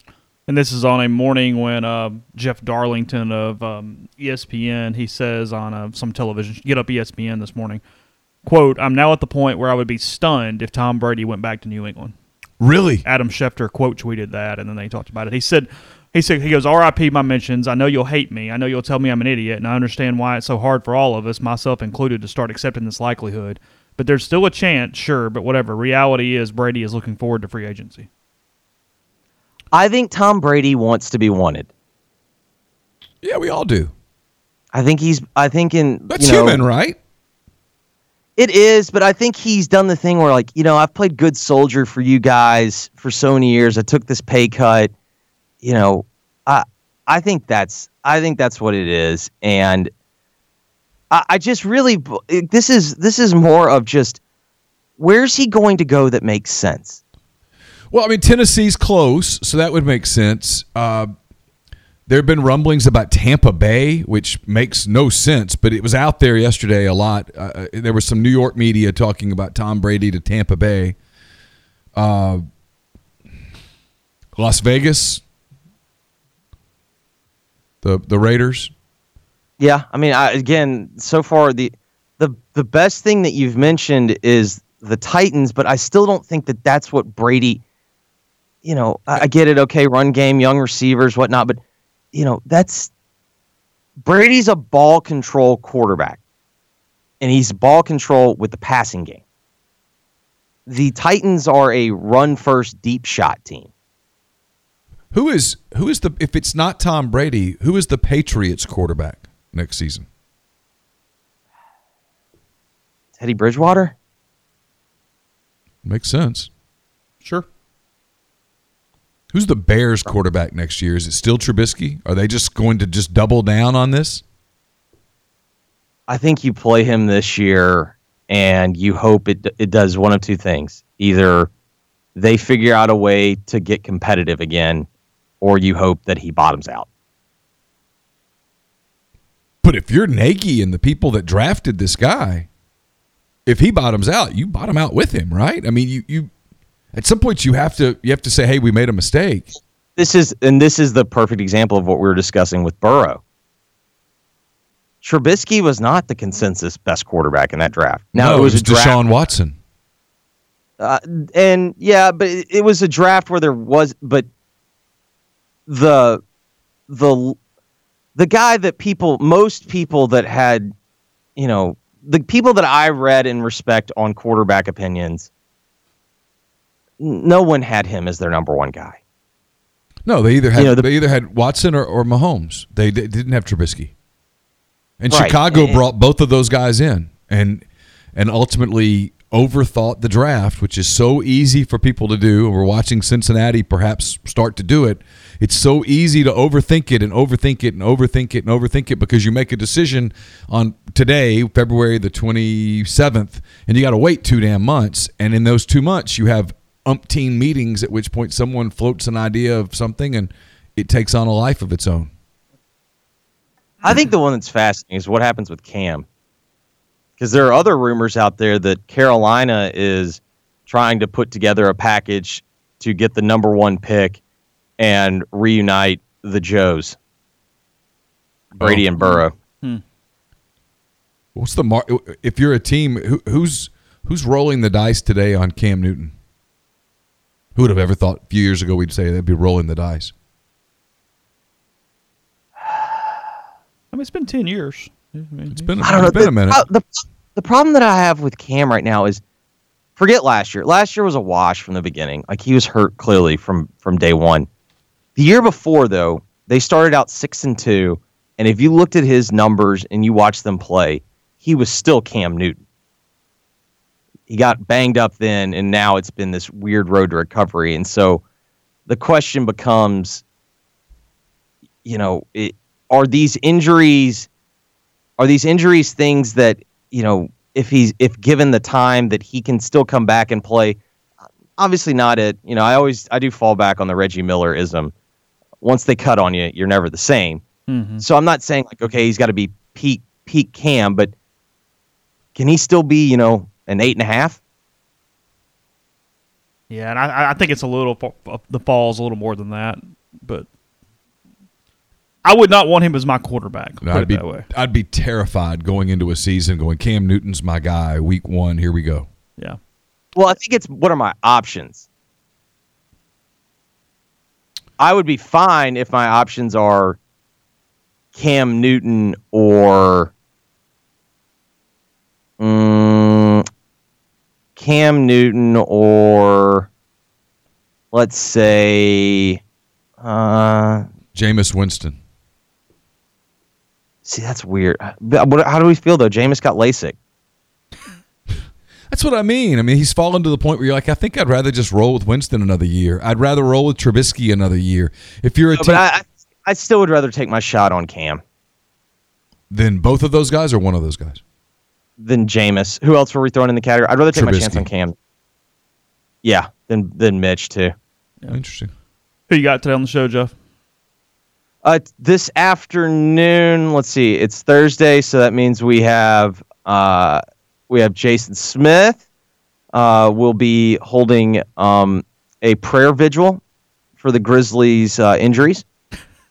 And this is on a morning when uh, Jeff Darlington of um, ESPN he says on uh, some television, get up ESPN this morning, quote: "I'm now at the point where I would be stunned if Tom Brady went back to New England." Really? Adam Schefter quote tweeted that, and then they talked about it. He said, he said, he goes, "R.I.P. my mentions. I know you'll hate me. I know you'll tell me I'm an idiot, and I understand why it's so hard for all of us, myself included, to start accepting this likelihood. But there's still a chance, sure. But whatever. Reality is, Brady is looking forward to free agency. I think Tom Brady wants to be wanted. Yeah, we all do. I think he's. I think in That's you know, human, right? It is, but I think he's done the thing where, like, you know, I've played good soldier for you guys for so many years. I took this pay cut. You know, I I think that's I think that's what it is. And I, I just really this is this is more of just where's he going to go that makes sense. Well, I mean Tennessee's close, so that would make sense. Uh, there have been rumblings about Tampa Bay, which makes no sense, but it was out there yesterday a lot. Uh, uh there was some New York media talking about Tom Brady to Tampa Bay. Uh, Las Vegas, the the Raiders. Yeah, I mean, I, again, so far the the the best thing that you've mentioned is the Titans, but I still don't think that that's what Brady. You know, I, I get it. Okay, run game, young receivers, whatnot, but you know that's Brady's a ball control quarterback, and he's ball control with the passing game. The Titans are a run first deep shot team. Who is who is the if it's not Tom Brady, who is the Patriots quarterback next season? Teddy Bridgewater? Makes sense. Sure. Who's the Bears quarterback next year? Is it still Trubisky? Are they just going to just double down on this? I think you play him this year and you hope it it does one of two things. Either they figure out a way to get competitive again or you hope that he bottoms out. But if you're Nagy and the people that drafted this guy, if he bottoms out, you bottom out with him, right? I mean, you you at some point you have to you have to say, "Hey, we made a mistake." This is and this is the perfect example of what we were discussing with Burrow. Trubisky was not the consensus best quarterback in that draft. Now no, it was, it was Deshaun Watson. Uh, and yeah, but it, it was a draft where there was, but the the the guy that people most people that had you know the people that I read and respect on quarterback opinions no one had him as their number one guy. No, they either had you know, the, they either had Watson or, or Mahomes. They, they didn't have Trubisky. And right. Chicago and, brought both of those guys in and and ultimately overthought the draft, which is so easy for people to do. And we're watching Cincinnati perhaps start to do it. It's so easy to overthink it and overthink it and overthink it and overthink it because you make a decision on today, February the 27th, and you got to wait two damn months. And in those two months, you have umpteen meetings at which point someone floats an idea of something and it takes on a life of its own. I think the one that's fascinating is what happens with Cam because there are other rumors out there that Carolina is trying to put together a package to get the number one pick and reunite the Joes, Brady oh. and Burrow. Hmm. What's the mar- if you're a team who, who's who's rolling the dice today on Cam Newton? Who would have ever thought a few years ago we'd say they'd be rolling the dice? I mean, it's been ten years. It's been, I don't know, been the, a minute. The, the problem that I have with Cam right now is forget last year. Last year was a wash from the beginning. Like he was hurt clearly from from day one. The year before though, they started out six and two, and if you looked at his numbers and you watched them play, he was still Cam Newton. He got banged up then, and now it's been this weird road to recovery. And so the question becomes, you know, it, are these injuries are these injuries things that you know if he's if given the time that he can still come back and play obviously not It you know i always i do fall back on the reggie miller ism once they cut on you you're never the same mm-hmm. so i'm not saying like okay he's got to be peak peak cam but can he still be you know an eight and a half yeah and i, I think it's a little the fall's a little more than that but I would not want him as my quarterback. No, I'd be I'd be terrified going into a season going Cam Newton's my guy. Week one, here we go. Yeah. Well, I think it's what are my options. I would be fine if my options are Cam Newton or um, Cam Newton or let's say uh, Jameis Winston. See, that's weird. How do we feel though? Jameis got LASIK. (laughs) That's what I mean. I mean, he's fallen to the point where you're like, I think I'd rather just roll with Winston another year. I'd rather roll with Trubisky another year. If you're a no, team- but I, I still would rather take my shot on Cam. Then both of those guys or one of those guys? Then Jameis. Who else were we throwing in the category? I'd rather take my chance on Cam. Yeah, then then Mitch too. Interesting. Who you got today on the show, Jeff? Uh, this afternoon, let's see, it's Thursday, so that means we have uh, we have Jason Smith. Uh, will be holding um, a prayer vigil for the Grizzlies' uh, injuries,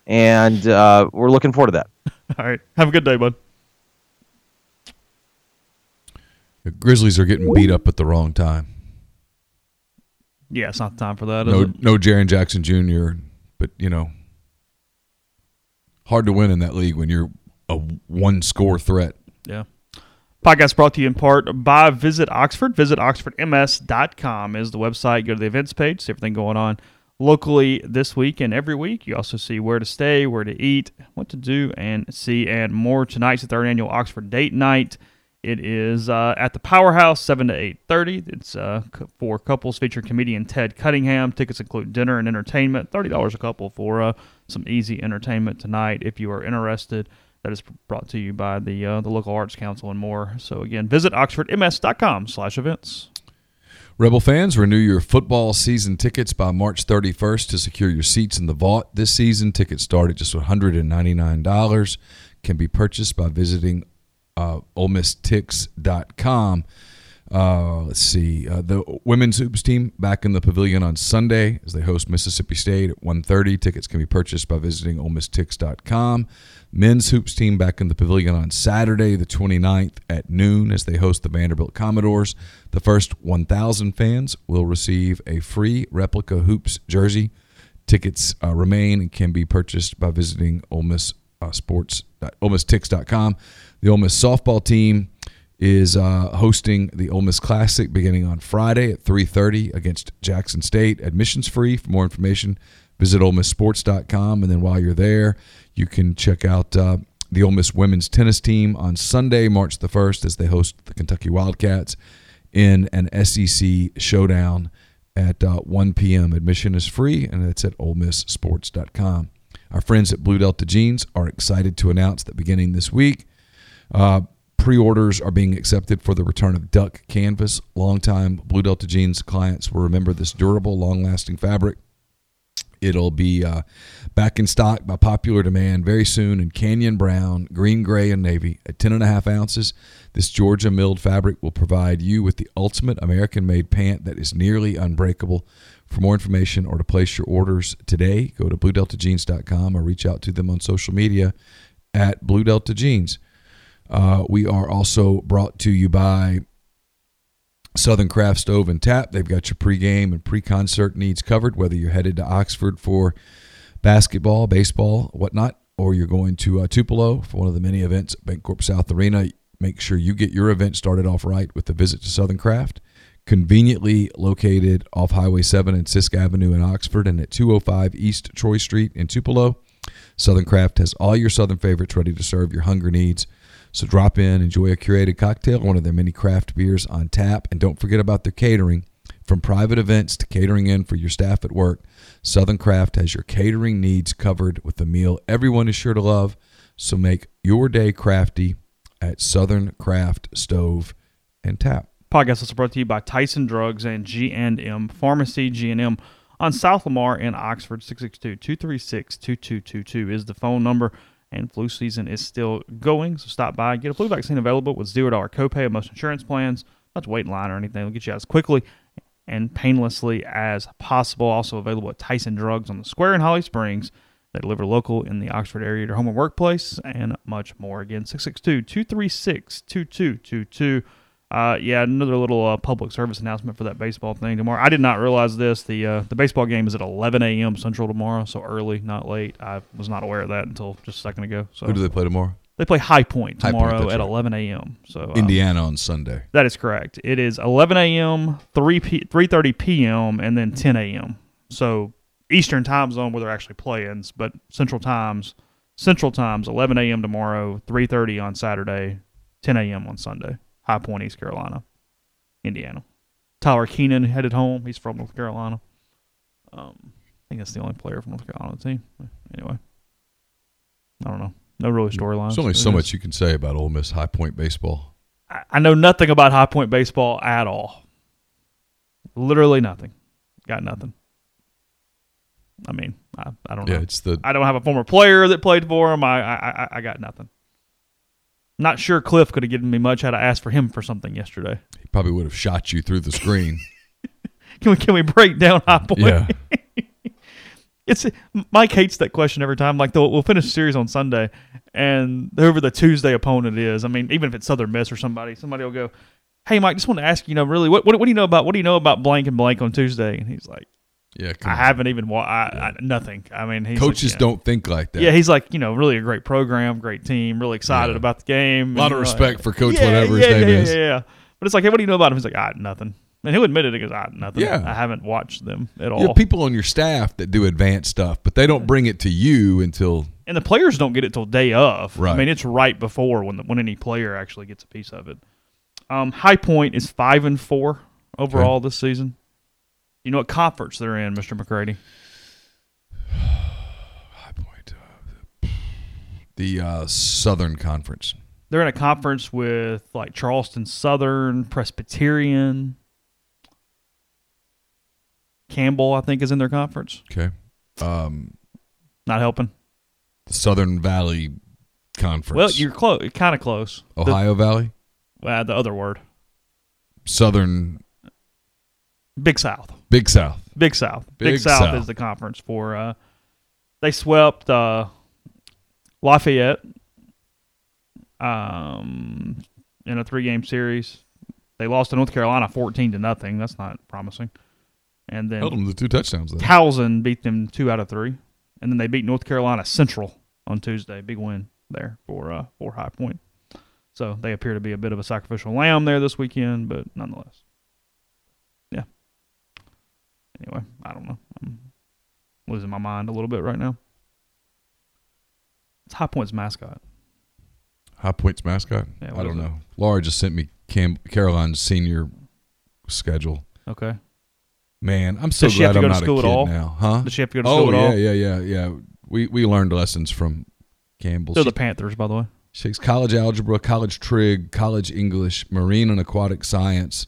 and uh, we're looking forward to that. (laughs) All right. Have a good day, bud. The Grizzlies are getting beat up at the wrong time. Yeah, it's not the time for that. No, it? no, Jaren Jackson Jr. But you know, hard to win in that league when you're a one score threat. Yeah. Podcast brought to you in part by Visit Oxford. Visit oxfordms.com is the website. Go to the events page, see everything going on locally this week and every week. You also see where to stay, where to eat, what to do, and see, and more. Tonight's the third annual Oxford Date Night. It is uh, at the Powerhouse, seven to eight thirty. It's uh, for couples featuring comedian Ted Cunningham. Tickets include dinner and entertainment. Thirty dollars a couple for uh, some easy entertainment tonight. If you are interested, that is brought to you by the uh, the local arts council and more. So again, visit oxfordms.com/events. Rebel fans, renew your football season tickets by March 31st to secure your seats in the vault this season. Tickets start at just $199. Can be purchased by visiting uh, OleMissTix.com. Uh, let's see. Uh, the women's hoops team back in the pavilion on Sunday as they host Mississippi State at 1.30. Tickets can be purchased by visiting OleMissTix.com. Men's hoops team back in the pavilion on Saturday, the 29th at noon as they host the Vanderbilt Commodores. The first 1,000 fans will receive a free replica hoops jersey. Tickets uh, remain and can be purchased by visiting Ole uh, OleMissTix.com. The Ole Miss softball team is uh, hosting the Ole Miss Classic beginning on Friday at 3:30 against Jackson State. Admissions free. For more information, visit OleMissSports.com. And then while you're there, you can check out uh, the Ole Miss women's tennis team on Sunday, March the 1st, as they host the Kentucky Wildcats in an SEC showdown at uh, 1 p.m. Admission is free, and it's at OleMissSports.com. Our friends at Blue Delta Jeans are excited to announce that beginning this week, uh, pre-orders are being accepted for the return of duck canvas. Longtime Blue Delta Jeans clients will remember this durable, long-lasting fabric. It'll be uh, back in stock by popular demand very soon in canyon brown, green, gray, and navy at 10 and a half ounces. This Georgia milled fabric will provide you with the ultimate American made pant that is nearly unbreakable. For more information or to place your orders today, go to bluedeltajeans.com or reach out to them on social media at Blue Delta Jeans. Uh, we are also brought to you by Southern Craft Stove and Tap. They've got your pregame and pre-concert needs covered, whether you're headed to Oxford for basketball, baseball, whatnot, or you're going to uh, Tupelo for one of the many events at Bancorp South Arena. Make sure you get your event started off right with a visit to Southern Craft. Conveniently located off Highway 7 and Sisk Avenue in Oxford and at 205 East Troy Street in Tupelo. Southern Craft has all your Southern favorites ready to serve your hunger needs. So drop in, enjoy a curated cocktail, one of their many craft beers on tap, and don't forget about their catering. From private events to catering in for your staff at work, Southern Craft has your catering needs covered with a meal everyone is sure to love. So make your day crafty at Southern Craft Stove and Tap. Podcast also brought to you by Tyson Drugs and G&M Pharmacy. G&M on South Lamar in Oxford. 662-236-2222 is the phone number. And flu season is still going, so stop by. Get a flu vaccine available with $0 copay on most insurance plans. Not to wait in line or anything. They'll get you out as quickly and painlessly as possible. Also available at Tyson Drugs on the Square in Holly Springs. They deliver local in the Oxford area to home and workplace and much more. Again, 662-236-2222. Uh, yeah, another little uh, public service announcement for that baseball thing tomorrow. I did not realize this. The uh, the baseball game is at 11 a.m. Central tomorrow, so early, not late. I was not aware of that until just a second ago. So Who do they play tomorrow? they play High Point High Point, tomorrow at right. 11 a.m. So um, Indiana on Sunday. that is correct. It is 11 a.m., 3 p- 3:30 p.m., and then 10 a.m. So Eastern time zone where they're actually playing, but Central times, Central times, 11 a.m. tomorrow, 3:30 on Saturday, 10 a.m. on Sunday. High Point, East Carolina, Indiana. Tyler Keenan headed home. He's from North Carolina. Um, I think that's the only player from North Carolina on the team. Anyway, I don't know. No really storylines. There's only so much you can say about Ole Miss High Point baseball. I- I know nothing about High Point baseball at all. Literally nothing. Got nothing. I mean, I, I don't know. Yeah, it's the I don't have a former player that played for him. I I, I, I got nothing. Not sure Cliff could have given me much had I asked for him for something yesterday. he probably would have shot you through the screen. (laughs) Can we can we break down High Point? yeah, (laughs) It's Mike hates that question every time. Like we'll finish the series on Sunday, and whoever the Tuesday opponent is, I mean, even if it's Southern Miss or somebody, somebody will go, "Hey, Mike, just want to ask you, you know, really, what, what what do you know about what do you know about blank and blank on Tuesday?" And he's like, yeah. "I on. haven't even wa- I, I, nothing. I mean, he's Coaches like, know, don't think like that. Yeah, he's like, you know, really a great program, great team, really excited Yeah. about the game. a lot of respect for Coach yeah, whatever his yeah, name yeah, is. Yeah, yeah, But it's like, hey, what do you know about him? He's like, ah, nothing. And he'll admit it. He goes, ah, nothing. Yeah. I haven't watched them at all. You have people on your staff that do advanced stuff, but they don't bring it to you until and the players don't get it till day of. I mean, it's right before when the, when any player actually gets a piece of it. Um, High Point is five and four overall this season. You know what conference they're in, Mister McCready? (sighs) High Point, uh, the uh, Southern Conference. They're in a conference with like Charleston Southern, Presbyterian, Campbell. I think is in their conference. Okay, um, Not helping. Southern Valley Conference. Well, you're close. Kind of close. The- Ohio Valley, uh, the other word, Southern Big South. Big South. Big South. Big, Big South, South. is the conference for. Uh, they swept uh, Lafayette um, in a three-game series. They lost to North Carolina fourteen to nothing. That's not promising. And then Held them to two touchdowns. Though. Towson beat them two out of three, and then they beat North Carolina Central on Tuesday. Big win there for uh, for High Point. So they appear to be a bit of a sacrificial lamb there this weekend, but nonetheless. Anyway, I don't know. I'm losing my mind a little bit right now. It's High Point's mascot. High Point's mascot. Yeah, I don't know. Laura just sent me Cam- Caroline's senior schedule. Okay. Man, I'm so Does glad I'm not a at kid all? now, huh? Does she have to go to oh school at oh, yeah, all? yeah, yeah, yeah. We we learned lessons from Campbell. They're She, the Panthers, by the way. she takes college algebra, college trig, college English, marine and aquatic science,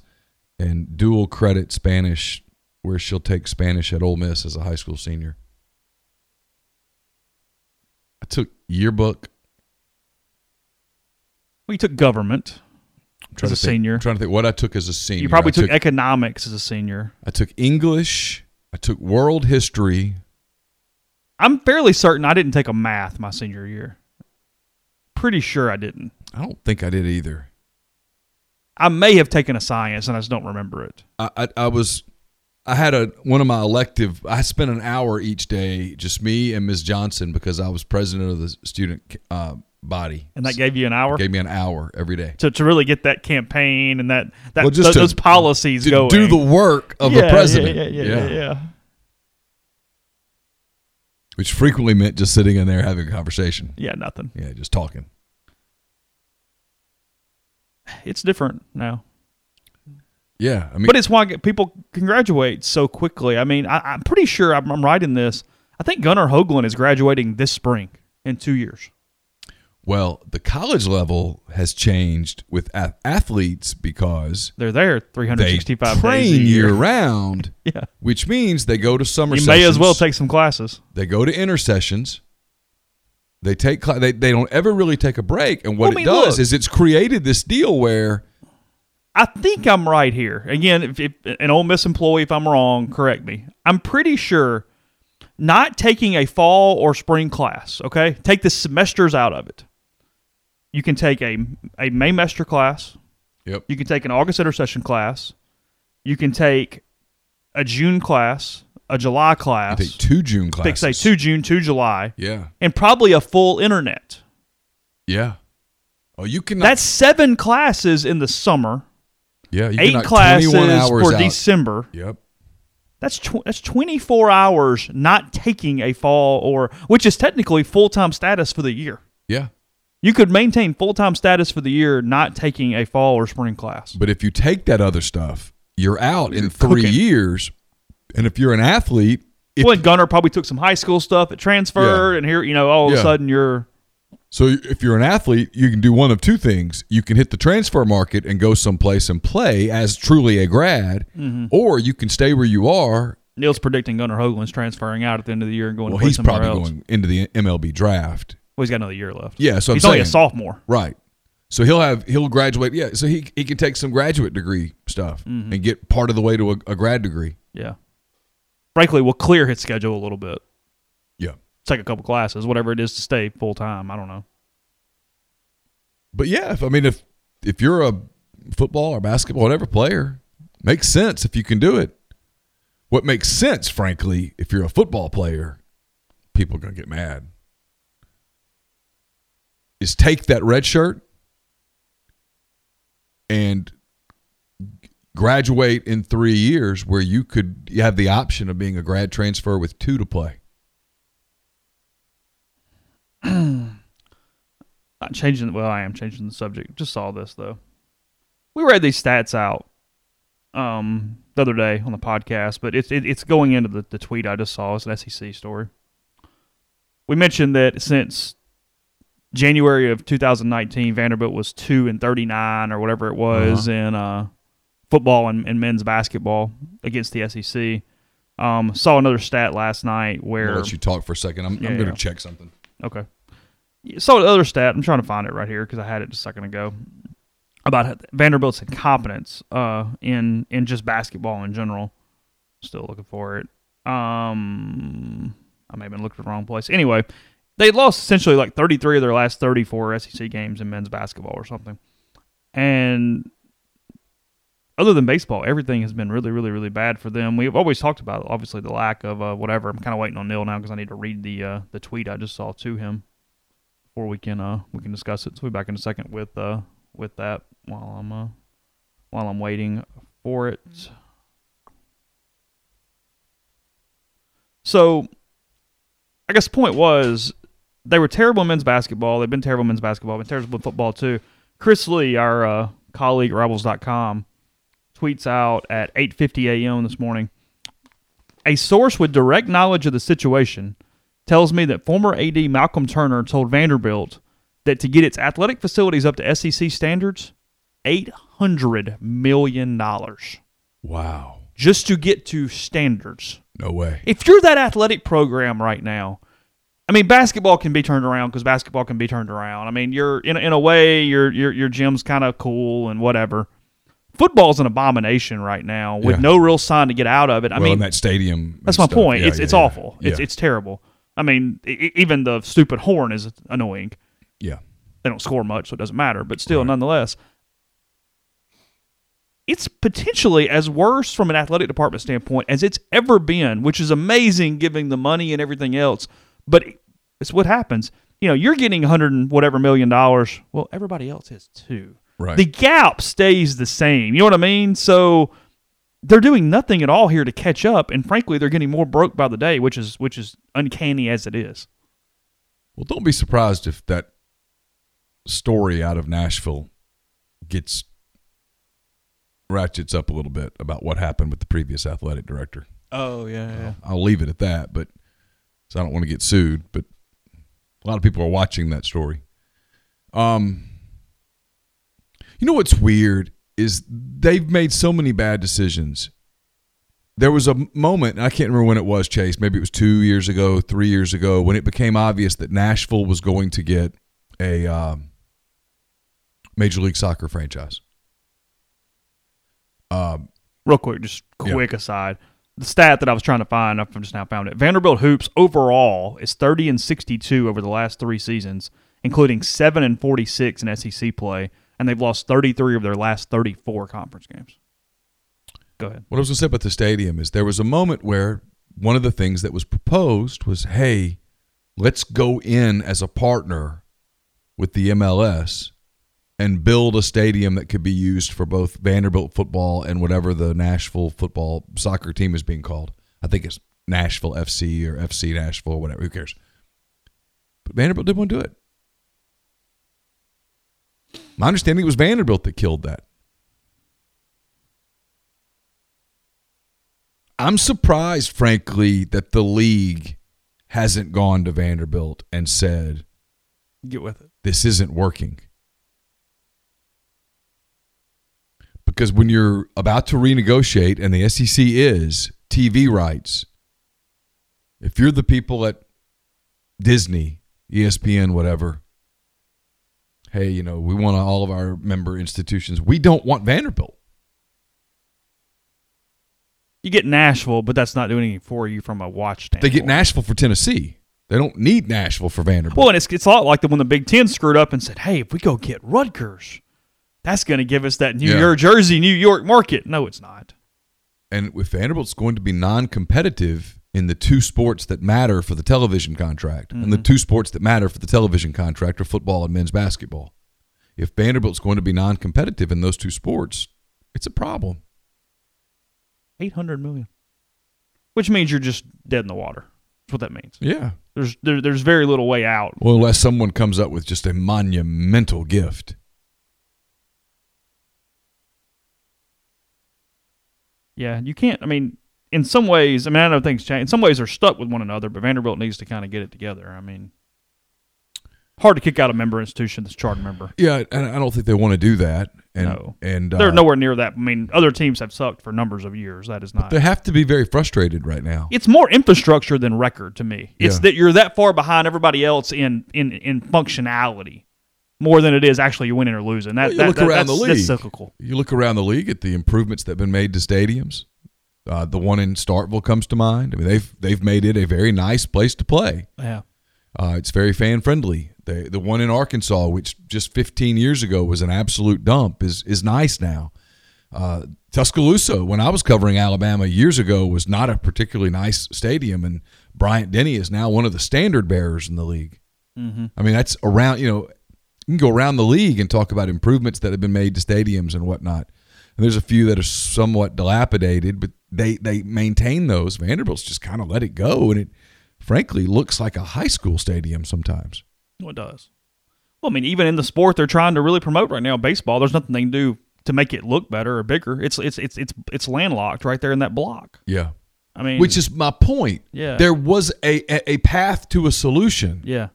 and dual credit Spanish, where she'll take Spanish at Ole Miss as a high school senior. I took yearbook. Well, you took government. As a think- senior. I'm trying to think what I took as a senior. You probably I took, economics as a senior. I took English. I took world history. I'm fairly certain I didn't take a math my senior year. Pretty sure I didn't. I don't think I did either. I may have taken a science and I just don't remember it. I, I, I was I had a one of my elective I spent an hour each day just me and Ms. Johnson because I was president of the student uh, body And that gave you an hour gave me an hour every day to, to really get that campaign and that, that Well, just th- to- those policies to going. do the work of Yeah, the president Yeah, yeah, yeah, yeah, yeah. which frequently meant just sitting in there having a conversation Yeah, nothing. yeah just talking It's different now. Yeah I mean But it's why people can graduate so quickly. I mean, I, I'm pretty sure I'm, I'm right in this. I think Gunnar Hoglund is graduating this spring in two years. well the college level has changed with ath- athletes because They're there they 365 train days a year. (laughs) year round Yeah. which means they go to summer You may as well take some classes. They go to intersessions. They take they they don't ever really take a break, and what Well, I mean, it does look. is it's created this deal where I think I'm right here. Again, if, if an Ole Miss employee, if I'm wrong, correct me. I'm pretty sure not taking a fall or spring class. Okay, take the semesters out of it. You can take a a Maymester class. yep You can take an August intersession class. You can take a June class, a July you class. take two June pick Take, say two June, two July, Yeah, and probably a full internet. yeah. Oh, you can. That's seven classes in the summer. Yeah. Eight classes 21 hours for out. December. Yep. That's tw- that's 24 hours not taking a fall or which is technically full-time status for the year. Yeah, You could maintain full-time status for the year not taking a fall or spring class. but if you take that other stuff, you're out in You're three cooking. years. And if you're an athlete, if well, and Gunnar probably took some high school stuff that transferred, Yeah. and here, you know, all of Yeah. a sudden you're So if you're an athlete, you can do one of two things. You can hit the transfer market and go someplace and play as truly a grad, or you can stay where you are. Neal's predicting Gunnar Hoglund's transferring out at the end of the year and going Well, he's probably else. going into the MLB draft. Well, he's got another year left. Yeah, so I'm he's only a sophomore. Right. So he'll have he'll graduate. Yeah, so he he can take some graduate degree stuff Mm-hmm. and get part of the way to a, a grad degree. Yeah. Frankly, we'll clear his schedule a little bit. Take a couple classes, whatever it is to stay full time. I don't know. But yeah, if I mean if if you're a football or basketball whatever player, makes sense if you can do it. What makes sense, frankly, if you're a football player, people are gonna get mad. Is take that red shirt and graduate in three years where you could you have the option of being a grad transfer with two to play. (clears throat) Not changing. Well, I am changing the subject. Just saw this though. We read these stats out um, the other day on the podcast, but it's it, it's going into the, the tweet I just saw. It's an SEC story. We mentioned that since January of 2019, Vanderbilt was two and 39 or whatever it was in uh, football and, and men's basketball against the SEC. Um, saw another stat last night I'll where let you talk for a second. I'm, Yeah, I'm going yeah. to check something. Okay. So the other stat, I'm trying to find it right here because I had it just a second ago about Vanderbilt's incompetence uh, in in just basketball in general. Still looking for it. Um, I may have been looking at the wrong place. Anyway, they lost essentially like 33 of their last 34 SEC games in men's basketball or something. And other than baseball, everything has been really, really, really bad for them. We've always talked about obviously the lack of uh, whatever. I'm kind of waiting on Neil now because I need to read the uh, the tweet I just saw to him before we can uh, we can discuss it. So we'll be back in a second with uh, with that while I'm uh, while I'm waiting for it. So, I guess the point was they were terrible in men's basketball. They've been terrible in men's basketball. Been terrible in football too. Chris Lee, our uh, colleague Rebels.com, tweets out at 8:50 a.m. this morning. A source with direct knowledge of the situation tells me that former AD Malcolm Turner told Vanderbilt that to get its athletic facilities up to SEC standards, eight hundred million dollars Wow. just to get to standards. No way. If you're that athletic program right now, I mean, basketball can be turned around because basketball can be turned around. I mean, you're in a- in a way, your your your gym's kind of cool and whatever. Football's an abomination right now with Yeah. no real sign to get out of it. I well, mean, that stadium. that's my stuff. point. Yeah, it's yeah, it's awful. It's it's terrible. I mean, e- even the stupid horn is annoying. yeah. They don't score much, so it doesn't matter. But still, Right. nonetheless, it's potentially as worse from an athletic department standpoint as it's ever been, which is amazing, giving the money and everything else. But it's what happens. You know, you're getting a hundred and whatever million dollars. Well, everybody else is too. Right. The gap stays the same. You know what I mean? So they're doing nothing at all here to catch up, and frankly, they're getting more broke by the day, which is which is uncanny as it is. Well, don't be surprised if that story out of Nashville gets ratchets up a little bit about what happened with the previous athletic director. Oh yeah, yeah. I'll leave it at that, but so I don't want to get sued. But a lot of people are watching that story. Um, you know what's weird is they've made so many bad decisions. There was a moment, and I can't remember when it was, Chase. Maybe it was two years ago, three years ago, when it became obvious that Nashville was going to get a um, Major League Soccer franchise. Um, Real quick, just Yeah. quick aside. The stat that I was trying to find, I've just now found it. Vanderbilt hoops overall is 30 and 62 over the last three seasons, including 7 and 46 in SEC play, and they've lost 33 of their last 34 conference games. Go ahead. What I was going to say about the stadium is there was a moment where one of the things that was proposed was, hey, let's go in as a partner with the MLS and build a stadium that could be used for both Vanderbilt football and whatever the Nashville football soccer team is being called. I think it's Nashville FC or FC Nashville whatever. Who cares? But Vanderbilt didn't want to do it. My understanding it was Vanderbilt that killed that. I'm surprised, frankly, that the league hasn't gone to Vanderbilt and said, Get with it. this isn't working. Because when you're about to renegotiate, and the SEC is TV rights, if you're the people at Disney, ESPN, whatever, hey, you know, we want all of our member institutions. We don't want Vanderbilt. You get Nashville, but that's not doing anything for you from a watch They get Nashville for Tennessee. They don't need Nashville for Vanderbilt. Well, and it's, it's a lot like the when the Big Ten screwed up and said, "Hey, if we go get Rutgers, that's going to give us that New Yeah. York, Jersey, New York market." No, it's not. And if Vanderbilt's going to be non-competitive in the two sports that matter for the television contract, and the mm-hmm. two sports that matter for the television contract are football and men's basketball. If Vanderbilt's going to be non-competitive in those two sports, it's a problem. Eight hundred million, which means you're just dead in the water. That's what that means. Yeah. There's there, there's very little way out. Well, unless someone comes up with just a monumental gift. Yeah, you can't. I mean, in some ways, I mean, I know things change. In some ways, they're stuck with one another, but Vanderbilt needs to kind of get it together. I mean, hard to kick out a member institution that's charter member. Yeah, and I don't think they want to do that. And, No. and uh, They're nowhere near that. I mean, other teams have sucked for numbers of years. That is not. They have to be very frustrated right now. It's more infrastructure than record to me. It's Yeah. that you're that far behind everybody else in in in functionality, more than it is actually winning or losing. That, Well, you that- look that- around the league. That's cyclical. You look around the league at the improvements that have been made to stadiums. Uh, the one in Starkville comes to mind. I mean, they've they've made it a very nice place to play. Yeah. Uh, it's very fan friendly. The the one in Arkansas, which just 15 years ago was an absolute dump, is is nice now. Uh, Tuscaloosa, when I was covering Alabama years ago, was not a particularly nice stadium, and Bryant Denny is now one of the standard bearers in the league. I mean, that's around. You know, you can go around the league and talk about improvements that have been made to stadiums and whatnot. And there's a few that are somewhat dilapidated, but they they maintain those. Vanderbilt's just kind of let it go, and it frankly looks like a high school stadium sometimes. Well, it does. Well, I mean, even in the sport they're trying to really promote right now, baseball. There's nothing they can do to make it look better or bigger. It's it's it's it's it's landlocked right there in that block. Yeah, I mean, which is my point. Yeah. there was a a, a path to a solution. yeah,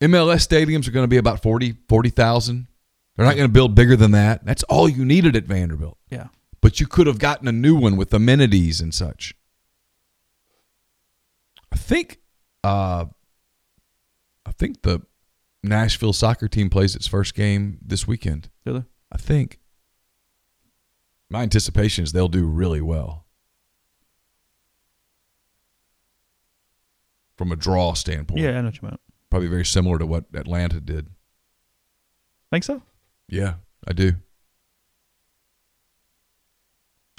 MLS stadiums are going to be about 40 40,000. They're not going to build bigger than that. That's all you needed at Vanderbilt. yeah. But you could have gotten a new one with amenities and such. I think uh I think the Nashville soccer team plays its first game this weekend. Do they? I think. My anticipation is they'll do really well. From a draw standpoint. Yeah, I know what you meant. Probably very similar to what Atlanta did. Think so? Yeah, I do.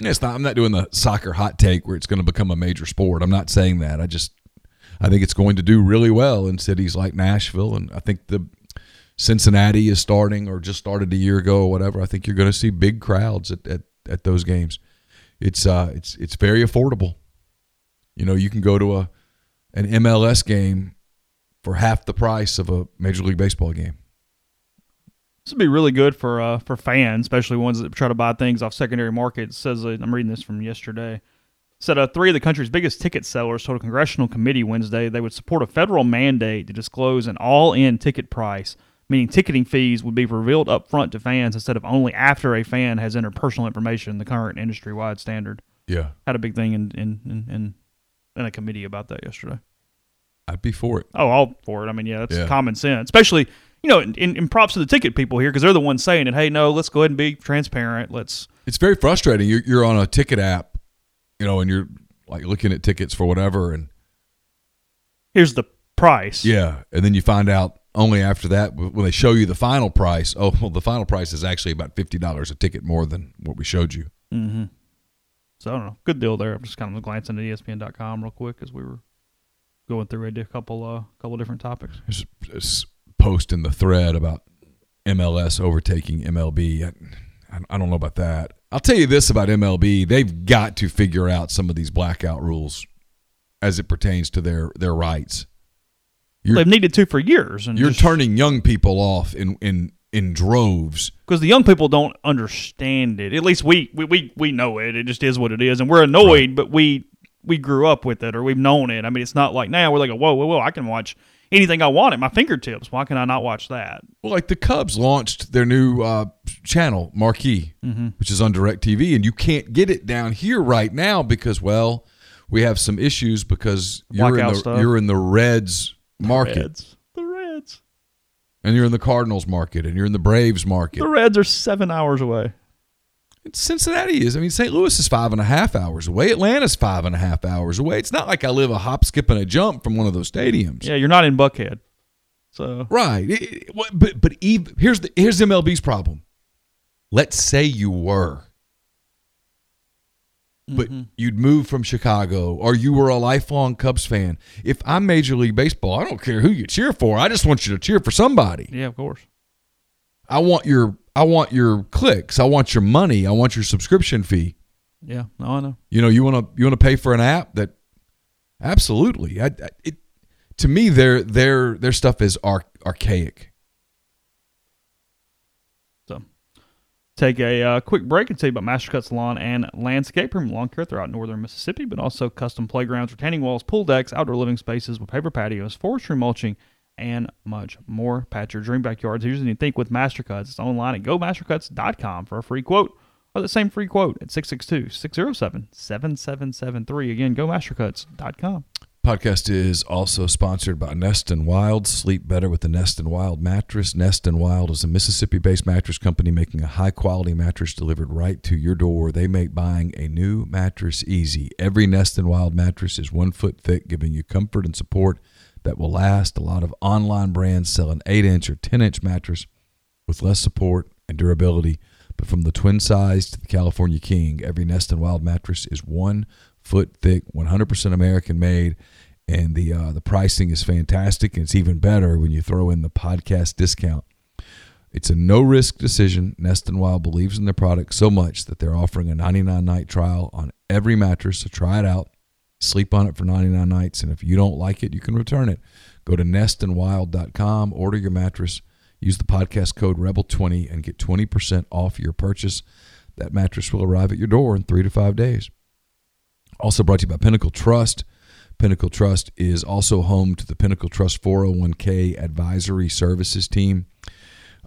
It's not. I'm not doing the soccer hot take where it's going to become a major sport. I'm not saying that. I just, I think it's going to do really well in cities like Nashville, and I think the Cincinnati is starting or just started a year ago or whatever. I think you're going to see big crowds at, at, at those games. It's uh, it's it's very affordable. You know, you can go to a an MLS game for half the price of a Major League Baseball game. This would be really good for uh, for fans, especially ones that try to buy things off secondary markets. It says uh, I'm reading this from yesterday. Said uh, three of the country's biggest ticket sellers told a congressional committee Wednesday they would support a federal mandate to disclose an all-in ticket price, meaning ticketing fees would be revealed up front to fans instead of only after a fan has entered personal information, the current industry-wide standard. Yeah, Had a big thing in in, in, in in a committee about that yesterday. I'd be for it. Oh, all for it. I mean, yeah, that's Yeah. common sense. Especially, you know, in, in props to the ticket people here because they're the ones saying it. Hey, no, let's go ahead and be transparent. Let's. It's very frustrating. You're, you're on a ticket app, you know, and you're like looking at tickets for whatever, and Here's the price. yeah, and then you find out only after that when they show you the final price. Oh, well, the final price is actually about fifty dollars a ticket more than what we showed you. Mm-hmm. So I don't know. Good deal there. I'm just kind of glancing at ESPN.com real quick as we were going through a couple uh couple different topics. There's this post in the thread about MLS overtaking MLB. I, I don't know about that. I'll tell you this about MLB: they've got to figure out some of these blackout rules as it pertains to their their rights. You're They've needed to for years, and you're turning young people off in in in droves. because the young people don't understand it. At least we, we we we know it. It just is what it is, and we're annoyed, but we we grew up with it or we've known it. I mean, it's not like now we're like, whoa, whoa, whoa! I can watch anything I want at my fingertips. Why can I not watch that? Well, like the Cubs launched their new uh, channel, Marquee, Mm-hmm. which is on DirecTV, and you can't get it down here right now because, well, we have some issues because you're in the stuff. you're in the Reds market, The Reds. The Reds. and you're in the Cardinals market, and you're in the Braves market. The Reds are seven hours away. Cincinnati is. I mean, St. Louis is five and a half hours away. Atlanta's five and a half hours away. It's not like I live a hop, skip, and a jump from one of those stadiums. Yeah, you're not in Buckhead. So Right. It- it- but but even, here's the here's MLB's problem. Let's say you were. But mm-hmm. you'd move from Chicago or you were a lifelong Cubs fan. If I'm Major League Baseball, I don't care who you cheer for. I just want you to cheer for somebody. yeah, of course. I want your I want your clicks. I want your money. I want your subscription fee. Yeah, no, I know. You know, you want to you want to pay for an app that absolutely. I, I- it to me their their their stuff is arch, archaic. So, take a uh, quick break and tell you about Mastercuts Lawn and Landscape from lawn care throughout northern Mississippi, but also custom playgrounds, retaining walls, pool decks, outdoor living spaces with paver patios, forestry mulching, and much more. Patch your dream backyards Here's what you think with Mastercuts. It's online at gomastercuts.com for a free quote or the same free quote at 662 607 7773. Again, gomastercuts.com. Podcast is also sponsored by Nest and Wild. Sleep better with the Nest and Wild mattress. Nest and Wild is a Mississippi-based mattress company making a high-quality mattress delivered right to your door. They make buying a new mattress easy. Every Nest and Wild mattress is one foot thick, giving you comfort and support that will last. A lot of online brands sell an 8-inch or 10-inch mattress with less support and durability. But from the twin size to the California King, every Nest and Wild mattress is one foot thick, 100% American made, and the uh, the pricing is fantastic. And it's even better when you throw in the podcast discount. It's a no risk decision. Nest and Wild believes in their product so much that they're offering a 99 night trial on every mattress. So try it out, sleep on it for 99 nights, and if you don't like it, you can return it. Go to nestandwild.com, order your mattress, use the podcast code Rebel20, and get 20% off your purchase. That mattress will arrive at your door in three to five days. Also brought to you by Pinnacle Trust. Pinnacle Trust is also home to the Pinnacle Trust 401k advisory services team.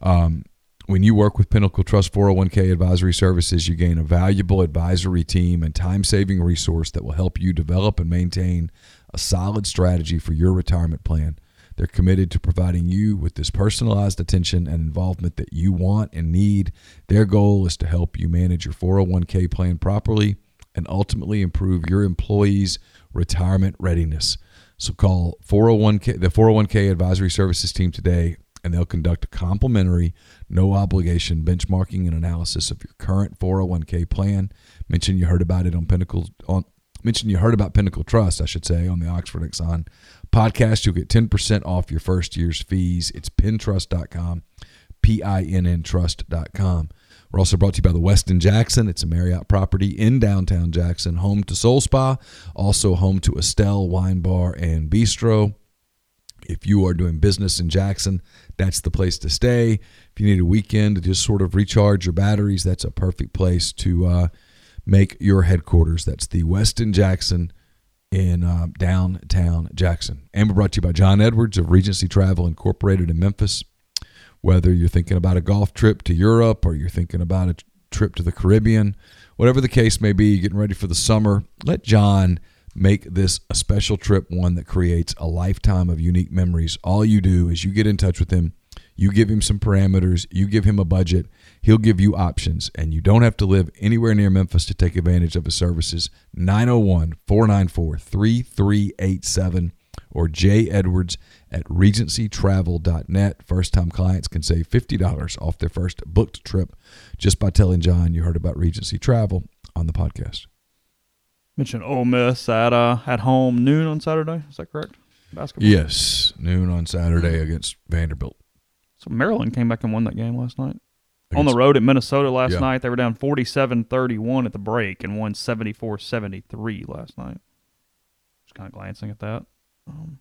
Um, when you work with Pinnacle Trust 401k advisory services, you gain a valuable advisory team and time saving resource that will help you develop and maintain a solid strategy for your retirement plan. They're committed to providing you with this personalized attention and involvement that you want and need. Their goal is to help you manage your 401k plan properly and ultimately improve your employees' retirement readiness. So call 401k the 401k advisory services team today and they'll conduct a complimentary, no obligation benchmarking and analysis of your current 401k plan. Mention you heard about it on Pinnacle on mention you heard about Pinnacle Trust, I should say, on the Oxford Exchange podcast. You'll get 10% off your first year's fees. It's pinntrust.com, P I N N trust.com. We're also brought to you by the Westin Jackson. It's a Marriott property in downtown Jackson, home to Soul Spa, also home to Estelle Wine Bar and Bistro. If you are doing business in Jackson, that's the place to stay. If you need a weekend to just sort of recharge your batteries, that's a perfect place to uh, make your headquarters. That's the Westin Jackson in uh, downtown Jackson. And we're brought to you by John Edwards of Regency Travel Incorporated in Memphis. Whether you're thinking about a golf trip to Europe or you're thinking about a trip to the Caribbean, whatever the case may be, getting ready for the summer, let John make this a special trip, one that creates a lifetime of unique memories. All you do is you get in touch with him, you give him some parameters, you give him a budget, he'll give you options, and you don't have to live anywhere near Memphis to take advantage of his services. 901 494 3387 or J Edwards at regencytravel.net. First time clients can save $50 off their first booked trip just by telling John you heard about Regency Travel on the podcast. Mentioned Ole Miss at uh at home noon on Saturday. Is that correct? Basketball. Yes, noon on Saturday against Vanderbilt. So Maryland came back and won that game last night. On the road at Minnesota last Yeah. night, they were down 47-31 at the break and won 74-73 last night. Just kind of glancing at that. Um,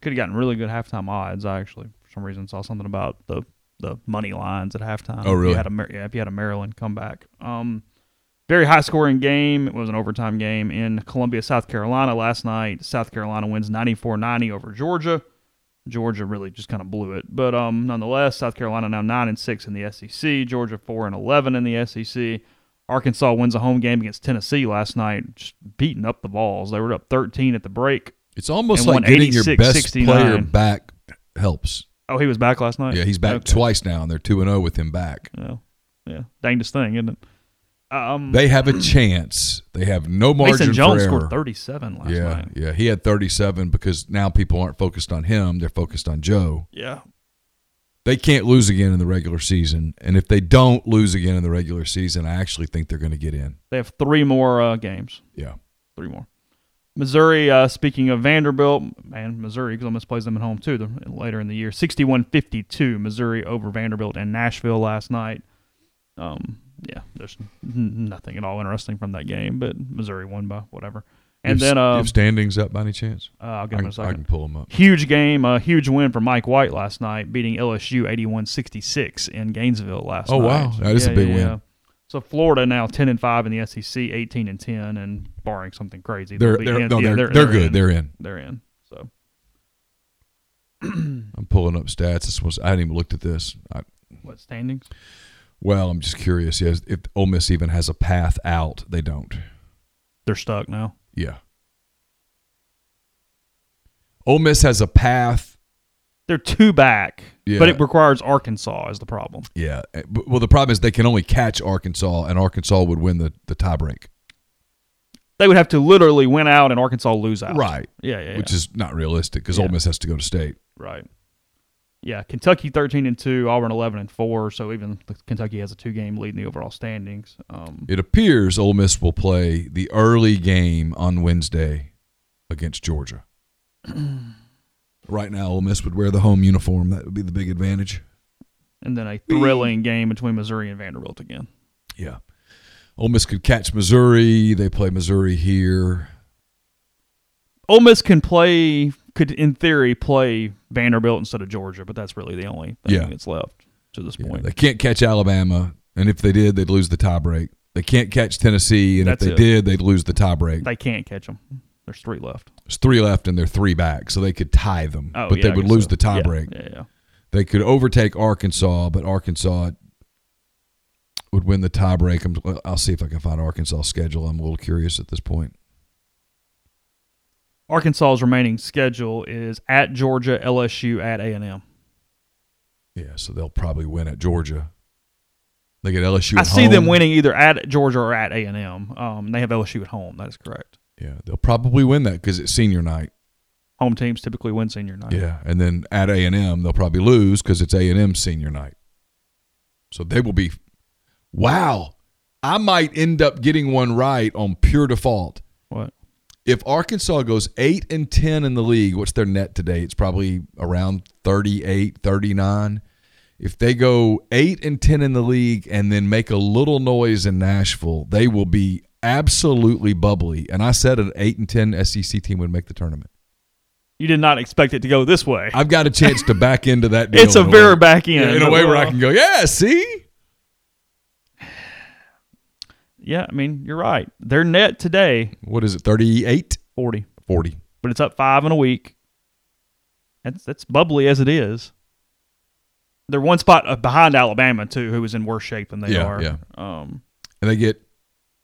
could have gotten really good halftime odds. I actually, for some reason, saw something about the the money lines at halftime. Oh, If really? you had a yeah, if you had a Maryland comeback. Um, Very high scoring game. It was an overtime game in Columbia, South Carolina last night. South Carolina wins 94 90 over Georgia. Georgia really just kind of blew it. But um, nonetheless, South Carolina now 9 and 6 in the SEC. Georgia 4 and 11 in the SEC. Arkansas wins a home game against Tennessee last night, just beating up the Vols. They were up 13 at the break. It's almost like getting your best 69. player back helps. Oh, he was back last night? Yeah, he's back Okay. twice now, and they're two and zero with him back. Yeah. yeah. Dangest thing, isn't it? Um, They have a chance. They have no margin Mason Jones scored 37 last yeah, night. yeah, he had 37 because now people aren't focused on him; they're focused on Joe. Yeah. They can't lose again in the regular season, and if they don't lose again in the regular season, I actually think they're going to get in. They have three more uh, games. Yeah, Three more. Missouri, uh, speaking of Vanderbilt, man, Missouri, because almost plays them at home too the, later in the year. 61 52, Missouri over Vanderbilt and Nashville last night. Um, yeah, there's nothing at all interesting from that game, but Missouri won by whatever. And have- then uh, have standings up by any chance? uh, I'll I them a I second. can pull them up. Huge game, a huge win for Mike White last night, beating LSU 81-66 in Gainesville last Oh, night. Oh wow. That is a big win. So Florida now 10 and 5 in the SEC, 18 and 10 and barring something crazy. They're they'll be they're, in- no, yeah, they're, they're, good. in. They're in. They're in. So (clears throat) I'm pulling up stats. This was I hadn't even looked at this. I, what standings? Well, I'm just curious. Yes, if Ole Miss even has a path out, they don't. They're stuck now. Yeah. Ole Miss has a path. They're two back, Yeah. but it requires Arkansas is the problem. Yeah. eh, Well, the problem is they can only catch Arkansas, and Arkansas would win the the tiebreak. They would have to literally win out and Arkansas lose out. Right. Yeah, yeah, Which yeah. is not realistic because Yeah. Ole Miss has to go to state. right. Yeah, Kentucky 13 and 2, Auburn 11 and 4, so even Kentucky has a two-game lead in the overall standings. Um, It appears Ole Miss will play the early game on Wednesday against Georgia. (clears throat) right now, Ole Miss would wear the home uniform. That would be the big advantage. and then a thrilling game between Missouri and Vanderbilt again. Yeah. Ole Miss could catch Missouri. They play Missouri here. Ole Miss can play, could in theory play Vanderbilt instead of Georgia, but that's really the only thing Yeah. that's left to this Yeah, point. they can't catch Alabama, and if they did, they'd lose the tiebreak. They can't catch Tennessee, and That's if they it. did, they'd lose the tiebreak. They can't catch them. There's three left. There's three left, and they're three back, so they could tie them, Oh, but yeah, they would lose so. the tiebreak. Yeah, yeah. They could overtake Arkansas, but Arkansas would win the tiebreak. I'll see if I can find Arkansas' schedule. I'm a little curious at this point. Arkansas's remaining schedule is at Georgia, LSU, at A and M. Yeah, so they'll probably win at Georgia. They get LSU. I see them winning either at Georgia or at A and M. Um, they have LSU at home. That is correct. Yeah, they'll probably win that because it's senior night. Home teams typically win senior night. Yeah, and then at A and M they'll probably lose because it's A and M senior night. So they will be. Wow, I might end up getting one right on pure default. What? If Arkansas goes 8 and 10 in the league, what's their net today? It's probably around 38, 39. If they go 8 and 10 in the league and then make a little noise in Nashville, they will be absolutely bubbly. And I said an 8 and 10 SEC team would make the tournament. You did not expect it to go this way. I've got a chance to back into that (laughs) deal. it's a very way- back end. Yeah, in a way where I can go, yeah, see? Yeah, I mean you're right. Their net today What is it, 38? forty, 40. but it's up five in a week. That's that's bubbly as it is. They're one spot uh, behind Alabama too, who is in worse shape than they Yeah, are. yeah. Um, And they get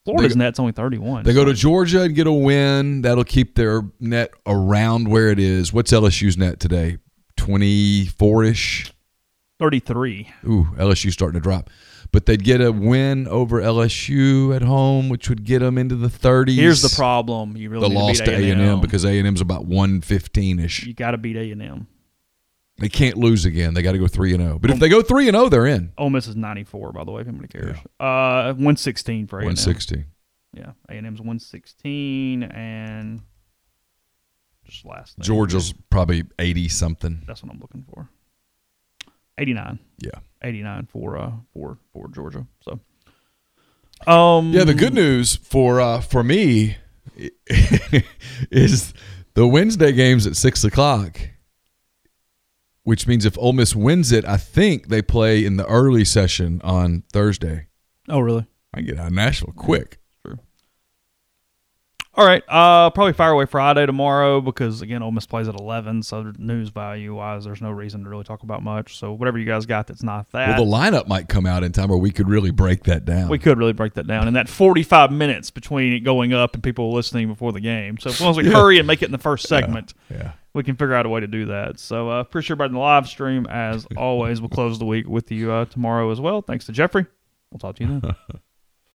Florida's They net's only thirty one. They go to Georgia and get a win. That'll keep their net around where it is. What's LSU's net today? 24 ish. thirty three. Ooh, LSU's starting to drop. But they'd get a win over LSU at home, which would get them into the 30s. Here's the problem: you really The need loss to to A&M because A&M's about 115 ish. you got to beat A and M. They can't lose again. They got to go 3 and 0. But if they go 3 and 0, they're in. Ole Miss is ninety four, by the way, if anybody cares. Uh, one sixteen for A and M. 160. Yeah, A and M's one sixteen, and just last thing. Georgia's probably 80 something. That's what I'm looking for. Eighty nine. Yeah. 89 for uh for for Georgia. So um Yeah, the good news for uh, for me (laughs) is the Wednesday games at six o'clock, which means if Ole Miss wins it, I think they play in the early session on Thursday. Oh really? I can get out of Nashville quick. All right, uh, probably fire away Friday tomorrow because again, Ole Miss plays at eleven, so news value wise, there's no reason to really talk about much. So whatever you guys got that's not that, Well, the lineup might come out in time where we could really break that down. we could really break that down in that 45 minutes between it going up and people listening before the game. So as long as we hurry and make it in the first segment, yeah. we can figure out a way to do that. So uh, appreciate everybody in the live stream as (laughs) always. We'll close the week with you uh, tomorrow as well. Thanks to Jeffrey. We'll talk to you then. (laughs)